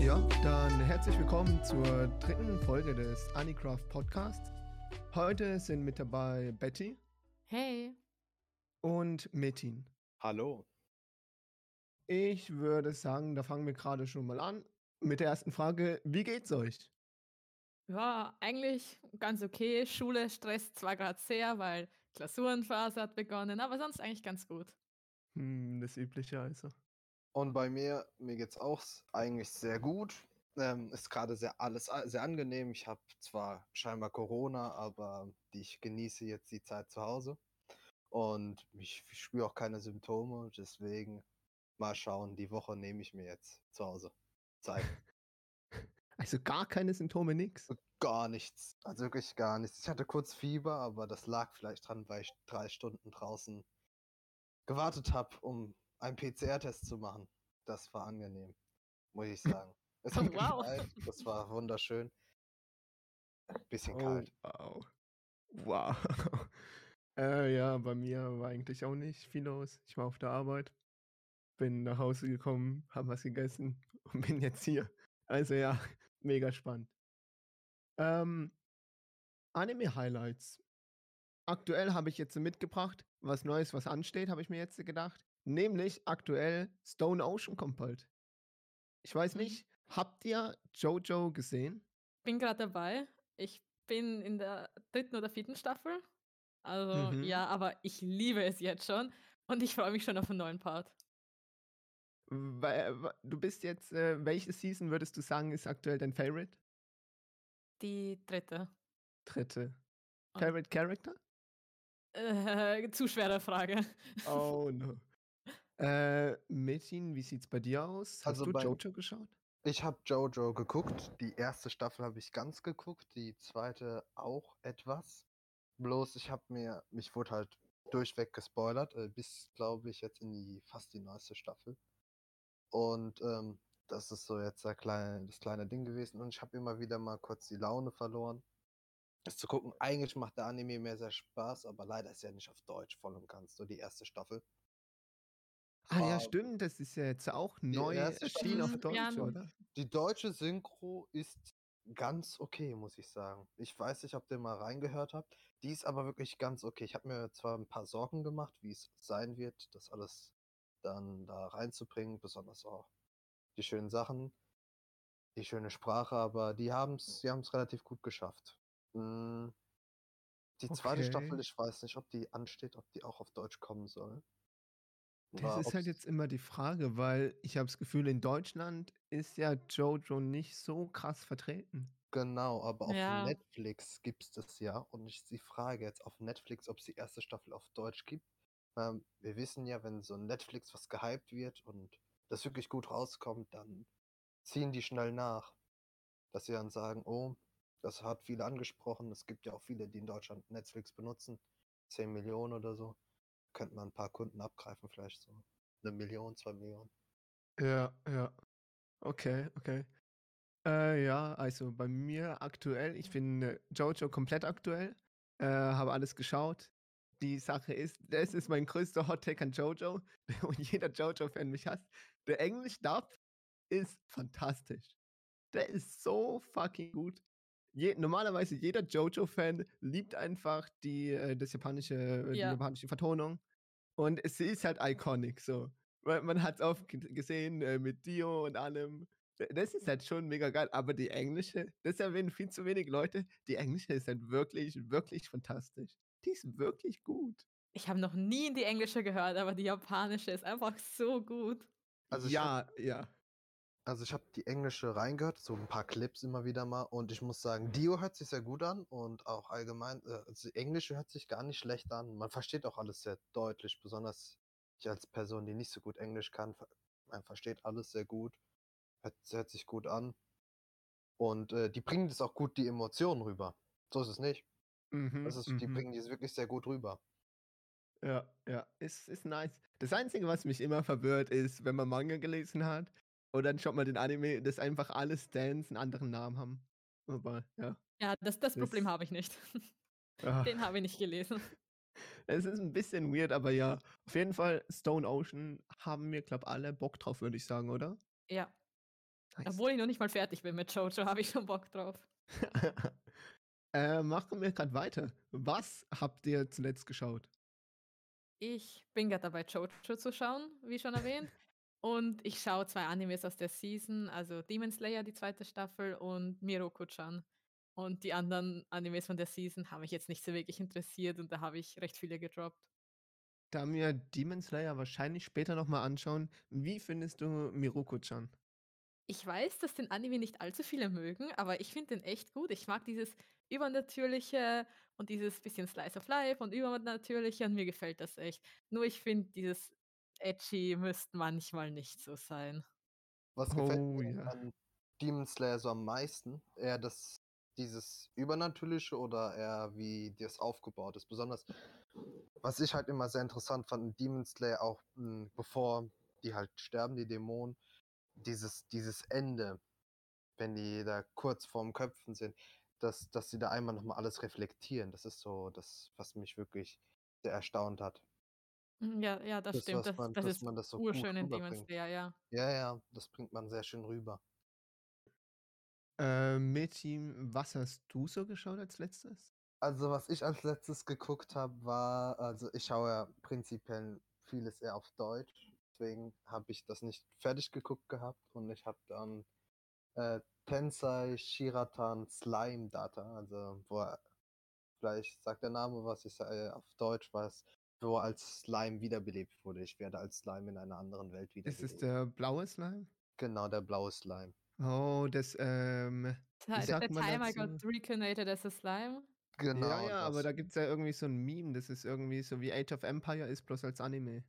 Ja, dann herzlich willkommen zur dritten Folge des Anicraft Podcasts. Heute sind mit dabei Betty Hey. und Metin. Hallo. Ich würde sagen, da fangen wir gerade schon mal an mit der ersten Frage. Wie geht's euch? Ja, eigentlich ganz okay. Schule stresst zwar gerade sehr, weil Klausurenphase hat begonnen, aber sonst eigentlich ganz gut. Hm, das Übliche also. Und bei mir, mir geht's auch s- eigentlich sehr gut. Ähm, ist gerade sehr alles sehr angenehm. Ich habe zwar scheinbar Corona, aber ich genieße jetzt die Zeit zu Hause. Und ich spüre auch keine Symptome, deswegen mal schauen. Die Woche nehme ich mir jetzt zu Hause Zeit. Also gar keine Symptome, nix. Gar nichts. Also wirklich gar nichts. Ich hatte kurz Fieber, aber das lag vielleicht dran, weil ich drei Stunden draußen gewartet habe, um einen PCR-Test zu machen. Das war angenehm, muss ich sagen. Es hat Wow. geschneit, das war wunderschön. Ein bisschen Oh, kalt. wow. Wow. äh, ja, bei mir war eigentlich auch nicht viel los. Ich war auf der Arbeit, bin nach Hause gekommen, habe was gegessen und bin jetzt hier. Also ja, mega spannend. Ähm, Anime-Highlights. Aktuell habe ich jetzt mitgebracht, was Neues, was ansteht, habe ich mir jetzt gedacht. Nämlich aktuell Stone Ocean kommt bald. Ich weiß Mhm. nicht, habt ihr Jojo gesehen? Bin gerade dabei. Ich bin in der dritten oder vierten Staffel. Also Mhm. ja, aber ich liebe es jetzt schon und ich freue mich schon auf einen neuen Part. Du bist jetzt, äh, welche Season würdest du sagen, ist aktuell dein Favorite? Die dritte. Dritte. Favorite Character? Äh, zu schwere Frage. Oh no. Äh, Metin, wie sieht's bei dir aus? Hast Also du bei- Jojo geschaut? Ich habe Jojo geguckt. Die erste Staffel habe ich ganz geguckt, die zweite auch etwas. Bloß ich habe mir, mich wurde halt durchweg gespoilert, äh, bis glaube ich jetzt in die fast die neueste Staffel. Und ähm, das ist so jetzt kleine, das kleine Ding gewesen. Und ich habe immer wieder mal kurz die Laune verloren. Das zu gucken, eigentlich macht der Anime mir sehr Spaß, aber leider ist er nicht auf Deutsch voll und ganz, so die erste Staffel. Ah ja, stimmt, das ist ja jetzt auch neu erschienen auf Deutsch, Ja, oder? Die deutsche Synchro ist ganz okay, muss ich sagen. Ich weiß nicht, ob ihr mal reingehört habt. Die ist aber wirklich ganz okay. Ich habe mir zwar ein paar Sorgen gemacht, wie es sein wird, das alles dann da reinzubringen, besonders auch die schönen Sachen, die schöne Sprache, aber die haben es die haben's relativ gut geschafft. Mm, Die zweite Okay. Staffel, ich weiß nicht, ob die ansteht, ob die auch auf Deutsch kommen soll. Das ist halt jetzt immer die Frage, weil ich habe das Gefühl, in Deutschland ist ja Jojo nicht so krass vertreten. Genau, aber auf Ja. Netflix gibt's das ja. Und ich die Frage jetzt auf Netflix, ob es die erste Staffel auf Deutsch gibt. Ähm, wir wissen ja, wenn so Netflix was gehypt wird und das wirklich gut rauskommt, dann ziehen die schnell nach. Dass sie dann sagen, oh, das hat viele angesprochen. Es gibt ja auch viele, die in Deutschland Netflix benutzen. 10 Millionen oder so. Könnte man ein paar Kunden abgreifen, vielleicht so. Eine Million, zwei Millionen. Ja, ja. Okay, okay. Äh, ja, also bei mir aktuell, ich bin äh, Jojo komplett aktuell, äh, habe alles geschaut. Die Sache ist, das ist mein größter Hot-Take an Jojo und jeder Jojo-Fan mich hasst. Der Englisch-Dub ist fantastisch. Der ist so fucking gut. Je, normalerweise jeder Jojo-Fan liebt einfach die, äh, das japanische, äh, die Ja. japanische Vertonung. Und es ist halt iconic so. Weil Man hat es oft ge- gesehen äh, mit Dio und allem. Das ist halt schon mega geil. Aber die englische, das erwähnen viel zu wenig Leute. Die englische ist halt wirklich, wirklich fantastisch. Die ist wirklich gut. Ich habe noch nie die englische gehört, aber die japanische ist einfach so gut. Also ja, ja. Also ich habe die englische reingehört, so ein paar Clips immer wieder mal und ich muss sagen, Dio hört sich sehr gut an und auch allgemein, äh, also die englische hört sich gar nicht schlecht an. Man versteht auch alles sehr deutlich, besonders ich als Person, die nicht so gut Englisch kann, man versteht alles sehr gut, hört, hört sich gut an und äh, die bringen das auch gut die Emotionen rüber. So ist es nicht. Mhm, Das ist, Die mhm. bringen die wirklich sehr gut rüber. Ja, ja, ist, ist nice. Das Einzige, was mich immer verwirrt, ist, wenn man Manga gelesen hat und dann schaut man den Anime, dass einfach alle Stands einen anderen Namen haben. Aber ja. Ja, das, das Das- Problem habe ich nicht. Ah, Den habe ich nicht gelesen. es ist ein bisschen weird, aber ja. Auf jeden Fall, Stone Ocean haben wir, glaube alle Bock drauf, würde ich sagen, oder? Ja. Nice. Obwohl ich noch nicht mal fertig bin mit Jojo, habe ich schon Bock drauf. äh, machen wir gerade weiter. Was habt ihr zuletzt geschaut? Ich bin gerade dabei, Jojo zu schauen, wie schon erwähnt. Und ich schaue zwei Animes aus der Season, also Demon Slayer, die zweite Staffel, und Miroku-chan. Und die anderen Animes von der Season haben mich jetzt nicht so wirklich interessiert und da habe ich recht viele gedroppt. Da wir Demon Slayer wahrscheinlich später nochmal anschauen, wie findest du Miroku-chan? Ich weiß, dass den Anime nicht allzu viele mögen, aber ich finde den echt gut. Ich mag dieses Übernatürliche und dieses bisschen Slice of Life und Übernatürliche und mir gefällt das echt. Nur ich finde, dieses Edgy müsste manchmal nicht so sein. Was gefällt Oh mir ja. an Demon Slayer so am meisten? Eher das, dieses Übernatürliche oder eher wie das aufgebaut ist? Besonders, was ich halt immer sehr interessant fand in Demon Slayer, auch mh, bevor die halt sterben, die Dämonen, dieses, dieses Ende, wenn die da kurz vorm Köpfen sind, dass, dass sie da einmal nochmal alles reflektieren. Das ist so das, was mich wirklich sehr erstaunt hat. Mm, Ja, ja, das, Das, stimmt. Das, man, das ist man das so urschön in Demon. Slayer, ja. Ja, ja, das bringt man sehr schön rüber. Äh, Mädchen, was hast du so geschaut als letztes? Also, was ich als letztes geguckt habe, war, also ich schaue ja prinzipiell vieles eher auf Deutsch, deswegen habe ich das nicht fertig geguckt gehabt und ich habe dann äh, Tensei Shiratan Slime Data, also wo er, vielleicht sagt der Name was, ich sage auf Deutsch was, wo als Slime wiederbelebt wurde. Ich werde als Slime in einer anderen Welt Ist wiederbelebt. es der blaue Slime? Genau, der blaue Slime. Oh, das, ähm, Ti- wie The sagt man time I dazu? got reincarnated as a slime. Genau, Ja, ja, aber da gibt es ja irgendwie so ein Meme, das ist irgendwie so wie Age of Empire ist, bloß als Anime.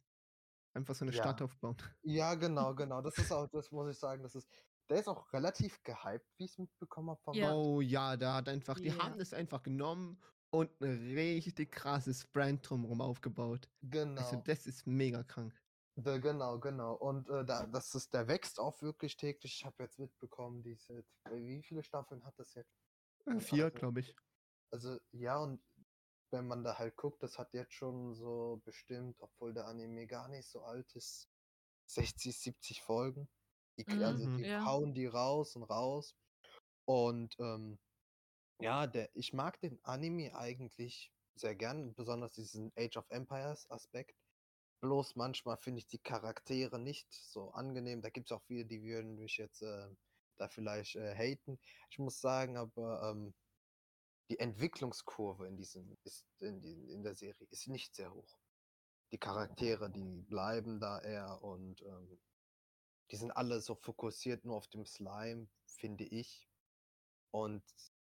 Einfach so eine Stadt Ja. aufbauen. Ja, genau, genau. Das ist auch, das muss ich sagen, das ist, der ist auch relativ gehypt, wie ich es mitbekommen habe Ja. Oh ja, da hat einfach, die Ja. haben das einfach genommen und ein richtig krasses Brand drumherum aufgebaut. Also Genau, das ist mega krank. da, genau, genau. Und äh, da, das ist, der wächst auch wirklich täglich. Ich habe jetzt mitbekommen, diese, wie viele Staffeln hat das jetzt? Äh, Vier, also- glaube ich. Also ja, und wenn man da halt guckt, das hat jetzt schon so bestimmt, obwohl der Anime gar nicht so alt ist, 60, 70 Folgen. Die, also Mhm. die Ja. hauen die raus und raus. Und ähm, ja, der, ich mag den Anime eigentlich sehr gern, besonders diesen Age of Empires Aspekt. Bloß manchmal finde ich die Charaktere nicht so angenehm. Da gibt es auch viele, die würden mich jetzt äh, da vielleicht äh, haten. Ich muss sagen, aber ähm, die Entwicklungskurve in diesem ist in, die- in der Serie ist nicht sehr hoch. Die Charaktere, die bleiben da eher und ähm, die sind alle so fokussiert nur auf dem Slime, finde ich. Und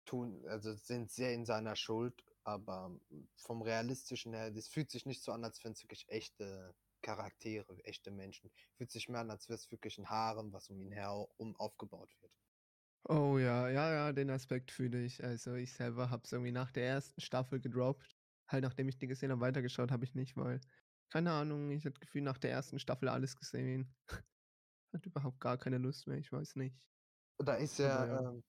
tun, also sind sehr in seiner Schuld, aber vom realistischen her, das fühlt sich nicht so an, als wären es wirklich echte Charaktere, echte Menschen. Fühlt sich mehr an, als wäre es wirklich ein Harem, was um ihn herum aufgebaut wird. Oh ja, ja, ja, den Aspekt fühle ich. Also ich selber habe es irgendwie nach der ersten Staffel gedroppt. Halt nachdem ich die gesehen habe, weitergeschaut habe ich nicht, weil, keine Ahnung, ich hatte das Gefühl, nach der ersten Staffel alles gesehen. Hat überhaupt gar keine Lust mehr, ich weiß nicht. Da ist ja, ja. ähm,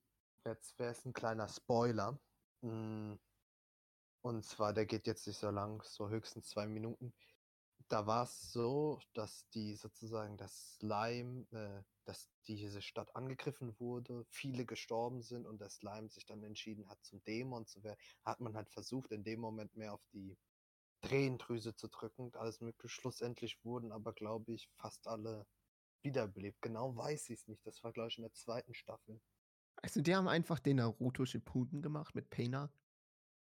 jetzt wäre es ein kleiner Spoiler. Mm, Und zwar, der geht jetzt nicht so lang, so höchstens zwei Minuten. Da war es so, dass die sozusagen das Slime, äh, dass diese Stadt angegriffen wurde, viele gestorben sind und der Slime sich dann entschieden hat, zum Dämon zu werden, hat man halt versucht, in dem Moment mehr auf die Tränendrüse zu drücken, alles mögliche. Schlussendlich wurden aber, glaube ich, fast alle wiederbelebt. Genau weiß ich es nicht. Das war, glaube ich, in der zweiten Staffel. Also die haben einfach den Naruto Shippuden gemacht mit Pena.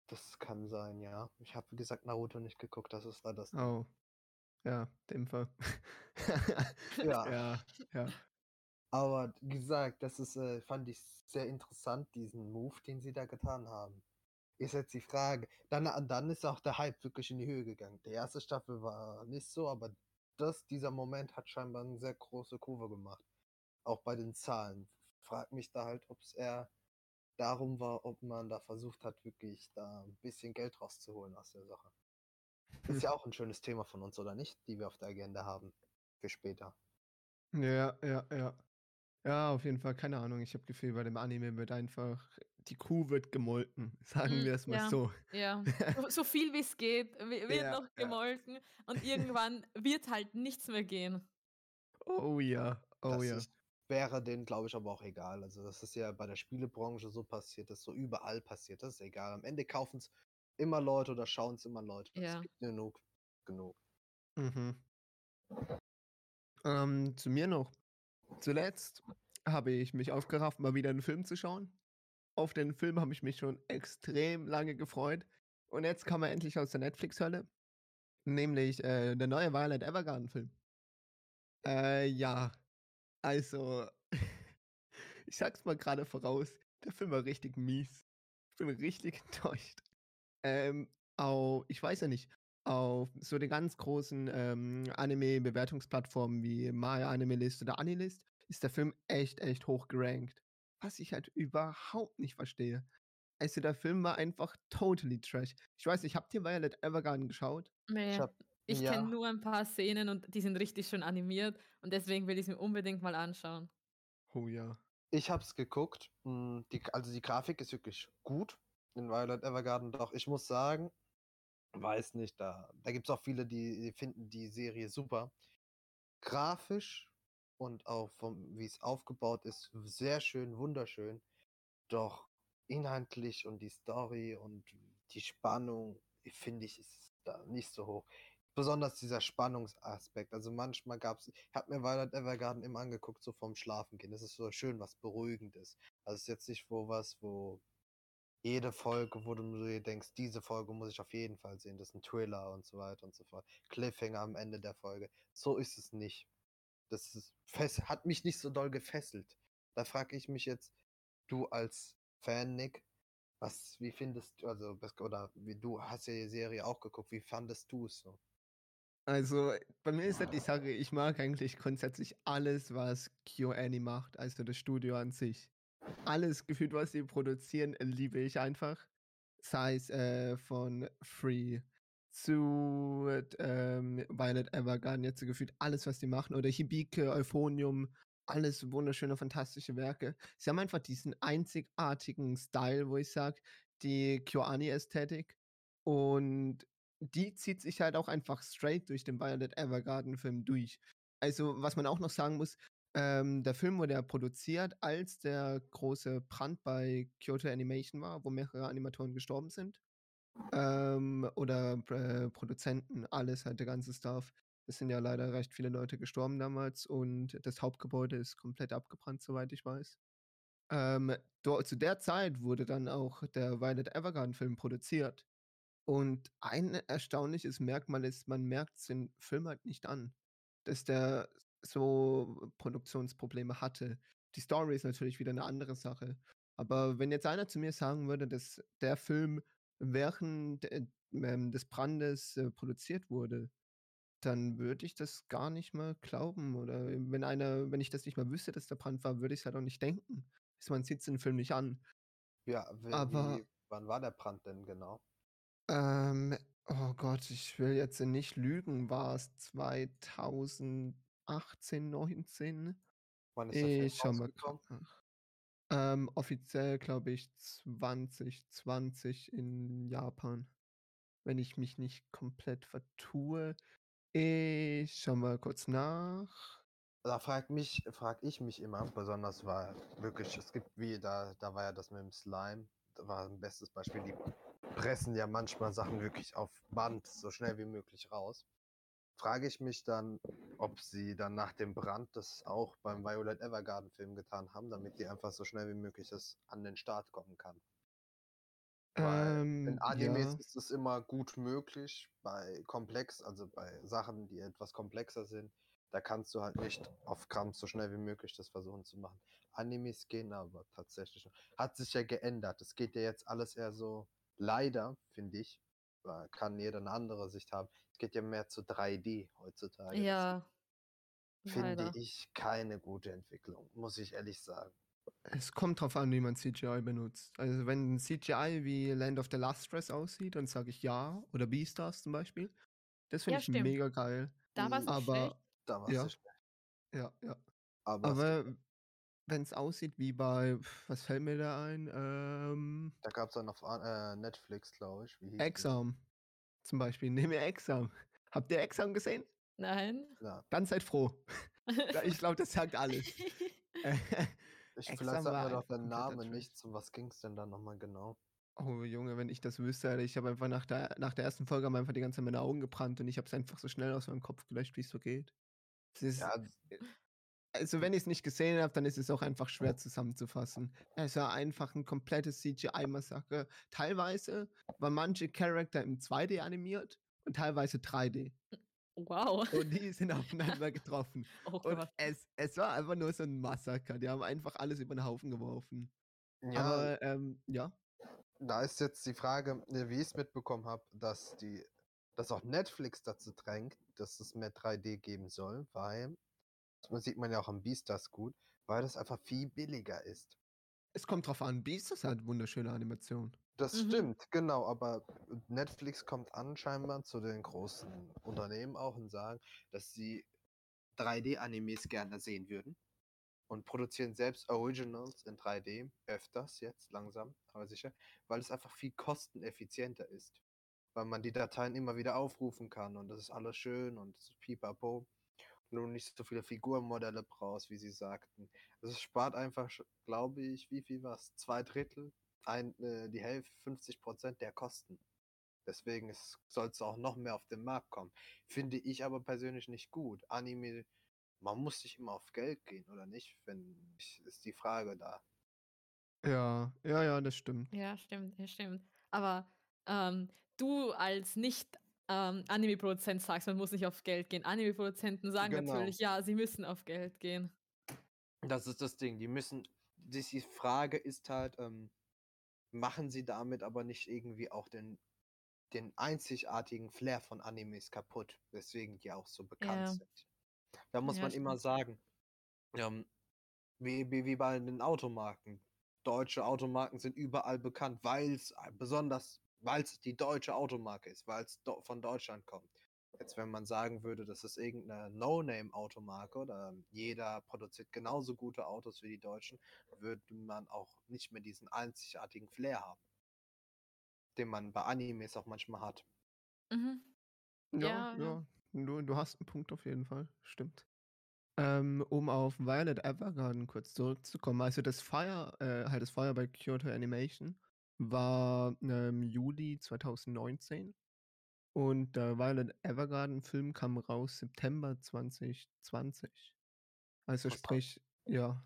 Das kann sein, ja. Ich habe, wie gesagt, Naruto nicht geguckt. Das ist leider das. Oh. Ja, Dämpfer. Ja. ja, ja. Aber wie gesagt, das ist, äh, fand ich sehr interessant, diesen Move, den sie da getan haben. Ist jetzt die Frage. Dann, dann ist auch der Hype wirklich in die Höhe gegangen. Die erste Staffel war nicht so, aber das, dieser Moment hat scheinbar eine sehr große Kurve gemacht. Auch bei den Zahlen. Frag mich da halt, ob es eher darum war, ob man da versucht hat, wirklich da ein bisschen Geld rauszuholen aus der Sache. Ist ja auch ein schönes Thema von uns, oder nicht? Die wir auf der Agenda haben. Für später. Ja, ja, ja. Ja, auf jeden Fall, keine Ahnung. Ich habe Gefühl, bei dem Anime wird einfach, die Kuh wird gemolken. Sagen Mm, wir es mal ja. so. Ja, so, so viel wie es geht, wi- wird Ja, noch ja. gemolken und irgendwann wird halt nichts mehr gehen. Oh ja, oh das ja. ist, wäre denen, glaube ich, aber auch egal. Also das ist ja bei der Spielebranche so passiert, das ist so überall passiert, das ist egal. Am Ende kaufen es immer Leute oder schauen es immer Leute. Ja. Es gibt genug, genug. Mhm. Ähm, zu mir noch. Zuletzt habe ich mich aufgerafft, mal wieder einen Film zu schauen. Auf den Film habe ich mich schon extrem lange gefreut. Und jetzt kam er endlich aus der Netflix-Hölle. Nämlich äh, der neue Violet Evergarden-Film. Äh, ja. Also, ich sag's mal gerade voraus, der Film war richtig mies. Ich bin richtig enttäuscht. Ähm, au, ich weiß ja nicht, auf so den ganz großen ähm, Anime-Bewertungsplattformen wie Maya Anime List oder Anilist ist der Film echt, echt hoch gerankt. Was ich halt überhaupt nicht verstehe. Also der Film war einfach totally trash. Ich weiß nicht, habt ihr Violet Evergarden geschaut? Nee. Ich hab, Ich ja, kenne nur ein paar Szenen und die sind richtig schön animiert und deswegen will ich es mir unbedingt mal anschauen. Oh ja. ich habe es geguckt. mm, Die, also die Grafik ist wirklich gut in Violet Evergarden. Doch ich muss sagen, weiß nicht, da, da gibt es auch viele, die, die finden die Serie super. Grafisch und auch vom, wie es aufgebaut ist, sehr schön, wunderschön. Doch inhaltlich und die Story und die Spannung, finde ich, ist da nicht so hoch. Besonders dieser Spannungsaspekt. Also manchmal gab es, ich habe mir Violet Evergarden immer angeguckt, so vorm Schlafengehen. Das ist so schön was Beruhigendes. Also es ist jetzt nicht wo was, wo jede Folge, wo du dir denkst, diese Folge muss ich auf jeden Fall sehen. Das ist ein Thriller und so weiter und so fort. Cliffhanger am Ende der Folge. So ist es nicht. Das ist hat mich nicht so doll gefesselt. Da frage ich mich jetzt, du als Fan, Nick, was, wie findest du, also, oder wie du hast ja die Serie auch geguckt, wie fandest du es so? Also, bei mir ist halt die Sache, ich mag eigentlich grundsätzlich alles, was KyoAni macht, also das Studio an sich. Alles gefühlt, was sie produzieren, liebe ich einfach. Sei es äh, von Free zu ähm, Violet Evergarden, jetzt so gefühlt alles, was die machen. Oder Hibike, Euphonium, alles wunderschöne, fantastische Werke. Sie haben einfach diesen einzigartigen Style, wo ich sage, die KyoAni-Ästhetik. Und die zieht sich halt auch einfach straight durch den Violet Evergarden-Film durch. Also, was man auch noch sagen muss, ähm, der Film wurde ja produziert, als der große Brand bei Kyoto Animation war, wo mehrere Animatoren gestorben sind. Ähm, oder äh, Produzenten, alles halt, der ganze Staff. Es sind ja leider recht viele Leute gestorben damals und das Hauptgebäude ist komplett abgebrannt, soweit ich weiß. Ähm, zu der Zeit wurde dann auch der Violet Evergarden-Film produziert. Und ein erstaunliches Merkmal ist, man merkt es den Film halt nicht an, dass der so Produktionsprobleme hatte. Die Story ist natürlich wieder eine andere Sache. Aber wenn jetzt einer zu mir sagen würde, dass der Film während äh, ähm, des Brandes äh, produziert wurde, dann würde ich das gar nicht mal glauben. Oder wenn einer, wenn ich das nicht mal wüsste, dass der Brand war, würde ich es halt auch nicht denken. Man sieht es den Film nicht an. Ja, wie, Aber- wie, wann war der Brand denn genau? Ähm, oh Gott, ich will jetzt nicht lügen, war es 2018, 19? Wann ist der Film Ich schau mal rausgekommen? Ähm, offiziell glaube ich 2020 in Japan. Wenn ich mich nicht komplett vertue. Ich schau mal kurz nach. Da frag mich, frag ich mich immer, besonders war wirklich, es gibt wie, da, da war ja das mit dem Slime, da war ein bestes Beispiel, die pressen ja manchmal Sachen wirklich auf Band so schnell wie möglich raus. Frage ich mich dann, ob sie dann nach dem Brand das auch beim Violet Evergarden Film getan haben, damit die einfach so schnell wie möglich das an den Start kommen kann. Weil Ähm, in Animes ja. ist es immer gut möglich, bei komplex, also bei Sachen, die etwas komplexer sind, da kannst du halt nicht auf Krampf so schnell wie möglich das versuchen zu machen. Animes gehen aber tatsächlich. Hat sich ja geändert. Es geht ja jetzt alles eher so, leider, finde ich, äh, kann jeder eine andere Sicht haben. Es geht ja mehr zu 3D heutzutage. Ja. Finde Leider. ich keine gute Entwicklung, muss ich ehrlich sagen. Es kommt drauf an, wie man CGI benutzt. Also wenn ein CGI wie Land of the Lustrous aussieht, dann sage ich ja. Oder Beastars zum Beispiel. Das finde Ja, ich stimmt. mega geil. Da war es nicht schlecht. Aber Da war Ja. es schlecht. ja, ja. Aber, Aber wenn es aussieht wie bei, was fällt mir da ein? Ähm, da gab es dann auf äh, Netflix, glaube ich. Wie hieß die? Exam zum Beispiel. Nehmen wir Exam. Habt ihr Exam gesehen? Nein. Ja, Dann seid froh. Ich glaube, das sagt alles. Ich, Exam vielleicht sagt mir doch einfach der kompletter Name Trash. nichts. Um was ging es denn da nochmal genau? Oh Junge, wenn ich das wüsste, ich habe einfach nach der, nach der ersten Folge haben einfach die ganze Zeit meine Augen gebrannt und ich habe es einfach so schnell aus meinem Kopf gelöscht, wie es so geht. Es ist, Ja, also wenn ich es nicht gesehen habe, dann ist es auch einfach schwer zusammenzufassen. Es war einfach ein komplettes CGI-Massaker. Teilweise waren manche Charakter im 2D animiert und teilweise 3D. Wow. Und die sind aufeinander getroffen. Oh Und Gott. es, es war einfach nur so ein Massaker. Die haben einfach alles über den Haufen geworfen. ja Aber ähm, ja. da ist jetzt die Frage, äh, wie ich es mitbekommen habe, dass die, dass auch Netflix dazu drängt, dass es mehr 3D geben soll, weil, das sieht man ja auch am Beastars gut, weil das einfach viel billiger ist. Es kommt drauf an, Beastars hat wunderschöne Animation. Das Mhm. stimmt, genau, aber Netflix kommt an scheinbar zu den großen Unternehmen auch und sagen, dass sie 3D-Animes gerne sehen würden und produzieren selbst Originals in 3D öfters jetzt langsam, aber sicher, weil es einfach viel kosteneffizienter ist, weil man die Dateien immer wieder aufrufen kann und das ist alles schön und es ist pipapo du nicht so viele Figurenmodelle brauchst, wie sie sagten. Also es spart einfach, glaube ich, wie viel was? Zwei Drittel ein, äh, die Hälfte, 50 Prozent der Kosten. Deswegen soll es auch noch mehr auf den Markt kommen. Finde ich aber persönlich nicht gut. Anime, man muss nicht immer auf Geld gehen, oder nicht? Wenn ich, ist die Frage da. Ja, ja, ja, das stimmt. Ja, stimmt, ja, stimmt. Aber ähm, du als nicht ähm, Anime-Produzent sagst, man muss nicht auf Geld gehen. Anime-Produzenten sagen Genau. natürlich, ja, sie müssen auf Geld gehen. Das ist das Ding. Die müssen. Die Frage ist halt, ähm, machen sie damit aber nicht irgendwie auch den, den einzigartigen Flair von Animes kaputt, weswegen die auch so bekannt Ja. sind. Da muss Ja, man immer sagen, ähm, wie, wie, wie bei den Automarken. Deutsche Automarken sind überall bekannt, weil es besonders, weil es die deutsche Automarke ist, weil es do von Deutschland kommt. Jetzt, wenn man sagen würde, das ist irgendeine No-Name-Automarke oder jeder produziert genauso gute Autos wie die Deutschen, würde man auch nicht mehr diesen einzigartigen Flair haben, den man bei Animes auch manchmal hat. Mhm. Ja, Ja, ja. ja. Du, du hast einen Punkt auf jeden Fall. Stimmt. Ähm, um auf Violet Evergarden kurz zurückzukommen. Also das Fire, äh, halt das Feuer bei Kyoto Animation war ähm, Juli 2019. Und der Violet Evergarden Film kam raus September 2020. Also Krass. sprich, ja,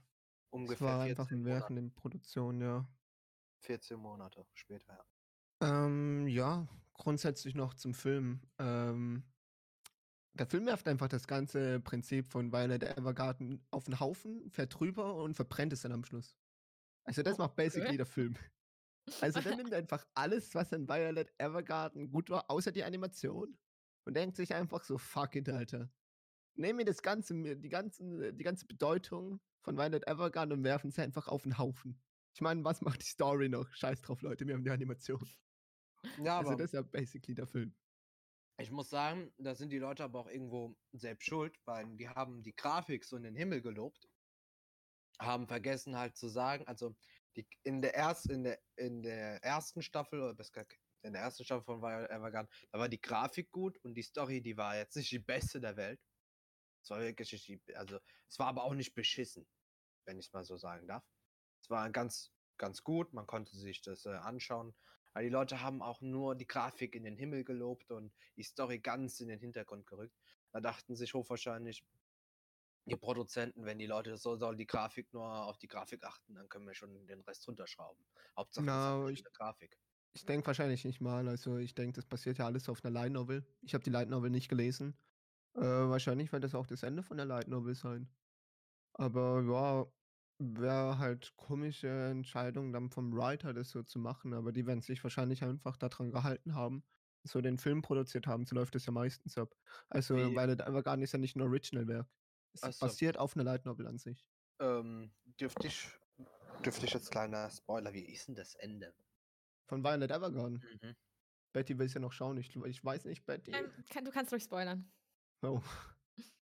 es Ungefähr war 14 einfach in Monate, während Produktion, ja. 14 Monate später. Ja. Ähm, ja, grundsätzlich noch zum Film. Ähm, der Film werft einfach das ganze Prinzip von Violet Evergarden auf den Haufen, fährt drüber und verbrennt es dann am Schluss. Also das Oh, macht basically okay. der Film. Also der nimmt einfach alles, was an Violet Evergarden gut war, außer die Animation und denkt sich einfach so, fuck it, Alter. Nehmen wir das ganze, die, ganzen, die ganze Bedeutung von Violet Evergarden und werfen sie einfach auf den Haufen. Ich meine, was macht die Story noch? Scheiß drauf, Leute, wir haben die Animation. Ja, Also aber das ist ja basically der Film. ich muss sagen, da sind die Leute aber auch irgendwo selbst schuld, weil die haben die Grafik so in den Himmel gelobt, haben vergessen halt zu sagen, also die, in, der erst, in, der, in der ersten Staffel, oder besser in der ersten Staffel von Violet Evergarden, da war die Grafik gut und die Story, die war jetzt nicht die beste der Welt. Es war wirklich also es war aber auch nicht beschissen, wenn ich es mal so sagen darf. Es war ganz, ganz gut, man konnte sich das äh, anschauen. Aber die Leute haben auch nur die Grafik in den Himmel gelobt und die Story ganz in den Hintergrund gerückt. Da dachten sich hochwahrscheinlich die Produzenten, wenn die Leute so sollen die Grafik nur auf die Grafik achten, dann können wir schon den Rest runterschrauben. Hauptsache Na, eine ich- schöne Grafik. Ich denke wahrscheinlich nicht mal. Also ich denke, das basiert ja alles auf einer Light Novel. Ich habe die Light Novel nicht gelesen. Äh, wahrscheinlich wird das auch das Ende von der Light Novel sein. Aber ja, wäre halt komische Entscheidung dann vom Writer das so zu machen. Aber die werden sich wahrscheinlich einfach daran gehalten haben, so den Film produziert haben. So läuft das ja meistens ab. Also Wie- Violet Evergarden ist ja nicht ein Originalwerk. Es Ach so. basiert auf einer Light Novel an sich. Ähm, dürfte ich, dürfte ich jetzt kleiner Spoiler, wie ist denn das Ende? Von Violet Evergarden. Mhm. Betty will es ja noch schauen. Ich, ich weiß nicht, Betty. Ähm, kann, du kannst ruhig spoilern. Oh.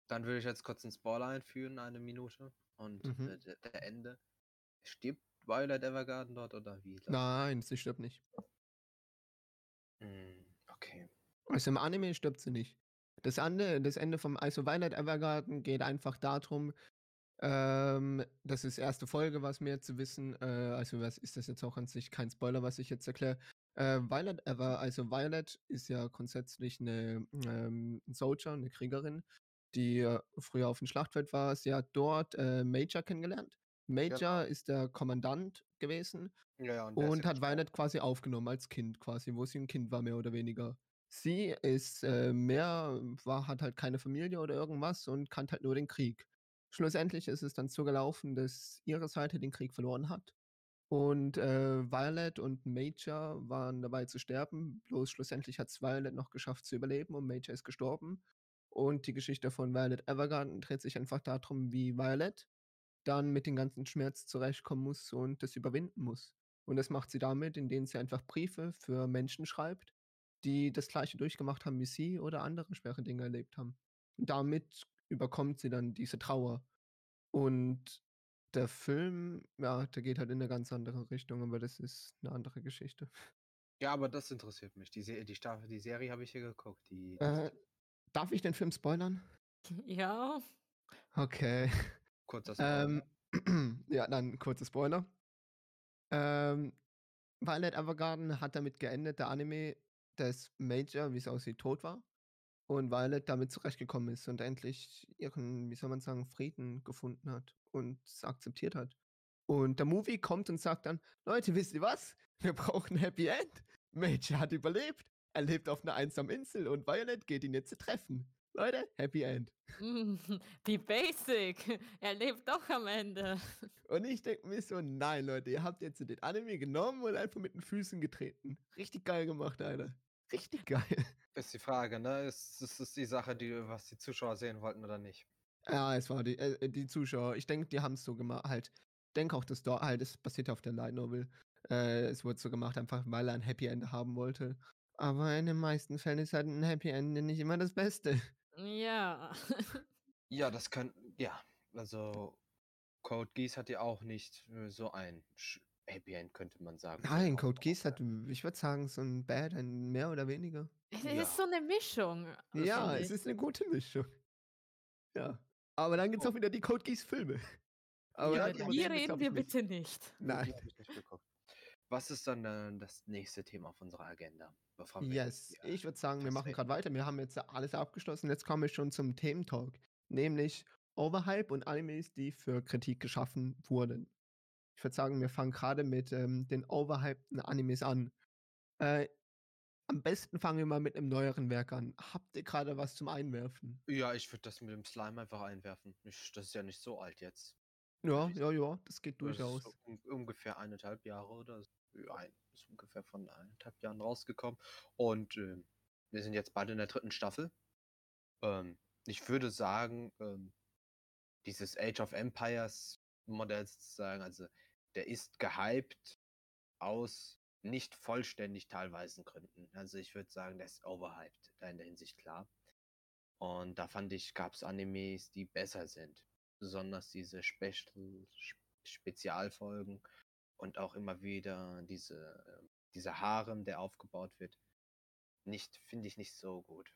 Dann würde ich jetzt kurz einen Spoiler einführen, eine Minute. Und Mhm. äh, der, der Ende. Stirbt Violet Evergarden dort oder wie? Nein, sie stirbt nicht. Hm, okay. Also im Anime stirbt sie nicht. Das Ende, das Ende vom, also Violet Evergarden geht einfach darum, Ähm, das ist erste Folge, was mir zu wissen. Äh, also was ist das jetzt auch an sich kein Spoiler, was ich jetzt erkläre. Äh, Violet Ever, also Violet ist ja grundsätzlich eine ähm, Soldier, eine Kriegerin, die äh, früher auf dem Schlachtfeld war. Sie hat dort äh, Major kennengelernt. Major Genau. ist der Kommandant gewesen Ja, ja, und und ja hat. Violet quasi aufgenommen als Kind, quasi, wo sie ein Kind war, mehr oder weniger. Sie ist äh, mehr, war, hat halt keine Familie oder irgendwas und kannte halt nur den Krieg. Schlussendlich ist es dann so gelaufen, dass ihre Seite den Krieg verloren hat. Und äh, Violet und Major waren dabei zu sterben. Bloß schlussendlich hat es Violet noch geschafft zu überleben und Major ist gestorben. Und die Geschichte von Violet Evergarden dreht sich einfach darum, wie Violet dann mit dem ganzen Schmerz zurechtkommen muss und das überwinden muss. Und das macht sie damit, indem sie einfach Briefe für Menschen schreibt, die das gleiche durchgemacht haben wie sie oder andere schwere Dinge erlebt haben. Und damit überkommt sie dann diese Trauer. Und der Film, ja, der geht halt in eine ganz andere Richtung, aber das ist eine andere Geschichte. Ja, aber das interessiert mich. Die, Se die, Staffel, die Serie habe ich hier geguckt. Die, Äh, darf ich den Film spoilern? Ja. Okay. kurzer Spoiler. Ähm, ja, dann kurzer Spoiler. Ähm, Violet Evergarden hat damit geendet, der Anime, dass Major, wie es aussieht, tot war. Und Violet damit zurechtgekommen ist und endlich ihren, wie soll man sagen, Frieden gefunden hat und es akzeptiert hat. Und der Movie kommt und sagt dann, Leute, wisst ihr was? Wir brauchen ein Happy End. Major hat überlebt. Er lebt auf einer einsamen Insel und Violet geht ihn jetzt zu treffen. Leute, Happy End. Wie basic. Er lebt doch am Ende. Und ich denke mir so, nein, Leute, ihr habt jetzt den Anime genommen und einfach mit den Füßen getreten. Richtig geil gemacht, Alter. Richtig geil. Ist die Frage, ne? Ist, ist die Sache, die, was die Zuschauer sehen wollten oder nicht? Ja, es war die, äh, die Zuschauer. Ich denke, die haben es so gemacht. Halt, ich denke auch, dass dort halt, es basiert auf der Light Novel. Äh, es wurde so gemacht, einfach weil er ein Happy End haben wollte. Aber in den meisten Fällen ist halt ein Happy End nicht immer das Beste. Ja. Ja, das kann, ja, also Code Geass hat ja auch nicht äh, so ein Happy End, könnte man sagen. Nein, Code Geass hat, äh, ich würde sagen, so ein Bad, ein mehr oder weniger. Es Ja. ist so eine Mischung. Ja, es ist eine gute Mischung. Ja. Aber dann gibt es Oh. auch wieder die Code Geass Filme. Aber Ja, die- reden wir, nicht. bitte nicht. Nein. hab ich nicht geguckt. Was ist dann äh, das nächste Thema auf unserer Agenda? Bevor wir Yes, hier- ich würde sagen, wir machen gerade weiter. Wir haben jetzt alles abgeschlossen. Jetzt komme ich schon zum Thementalk, nämlich Overhype und Animes, die für Kritik geschaffen wurden. Ich würde sagen, wir fangen gerade mit ähm, den overhypten Animes an. Äh, am besten fangen wir mal mit einem neueren Werk an. Habt ihr gerade was zum Einwerfen? Ja, ich würde das mit dem Slime einfach einwerfen. Ich, das ist ja nicht so alt jetzt. Ja, ja, ja, das geht Das ist durchaus. so un ungefähr eineinhalb Jahre oder so. Ja, ein, ist ungefähr von eineinhalb Jahren rausgekommen. Und ähm, wir sind jetzt beide in der dritten Staffel. Ähm, ich würde sagen, ähm, dieses Age of Empires Modell sozusagen, also der ist gehypt aus nicht vollständig teilweisen Gründen. Also ich würde sagen, der ist overhyped, da in der Hinsicht klar. Und da fand ich, gab es Animes, die besser sind. Besonders diese Special, Spezialfolgen und auch immer wieder diese, äh, dieser Harem, der aufgebaut wird. Nicht, finde ich nicht so gut.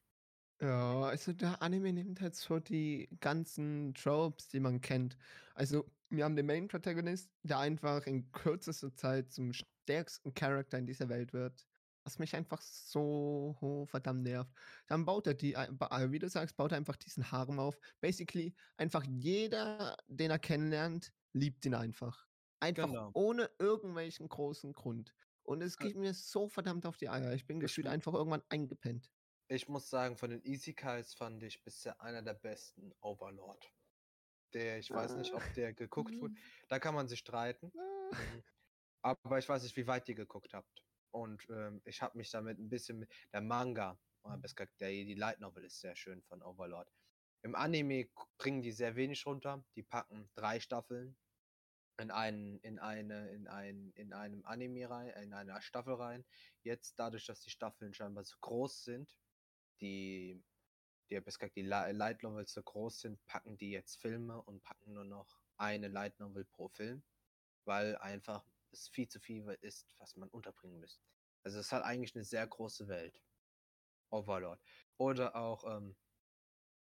Ja, also der Anime nimmt halt so die ganzen Tropes, die man kennt. Also, wir haben den Main Protagonist, der einfach in kürzester Zeit zum stärksten Charakter in dieser Welt wird. Was mich einfach so ho- verdammt nervt. Dann baut er die, wie du sagst, baut er einfach diesen Harem auf. Basically, einfach jeder, den er kennenlernt, liebt ihn einfach. Einfach Genau. ohne irgendwelchen großen Grund. Und es Äh, geht mir so verdammt auf die Eier. Ich bin gefühlt einfach irgendwann eingepennt. Ich muss sagen, von den Isekais fand ich bisher einer der besten Overlord. Der, ich weiß nicht, ob der geguckt wurde. Mhm. Da kann man sich streiten. Ah. Mhm. Aber ich weiß nicht, wie weit ihr geguckt habt. Und ähm, ich habe mich damit ein bisschen mit der Manga, besser gesagt, der, die Light Novel ist sehr schön von Overlord. Im Anime bringen die sehr wenig runter. Die packen drei Staffeln in einen, in eine, in ein, in einem Anime rein, in einer Staffel rein. Jetzt dadurch, dass die Staffeln scheinbar so groß sind, die, die, besser gesagt, die Li- Light Novels so groß sind, packen die jetzt Filme und packen nur noch eine Light Novel pro Film, weil einfach es viel zu viel ist, was man unterbringen müsste. Also es hat eigentlich eine sehr große Welt. Overlord. Oder auch ähm,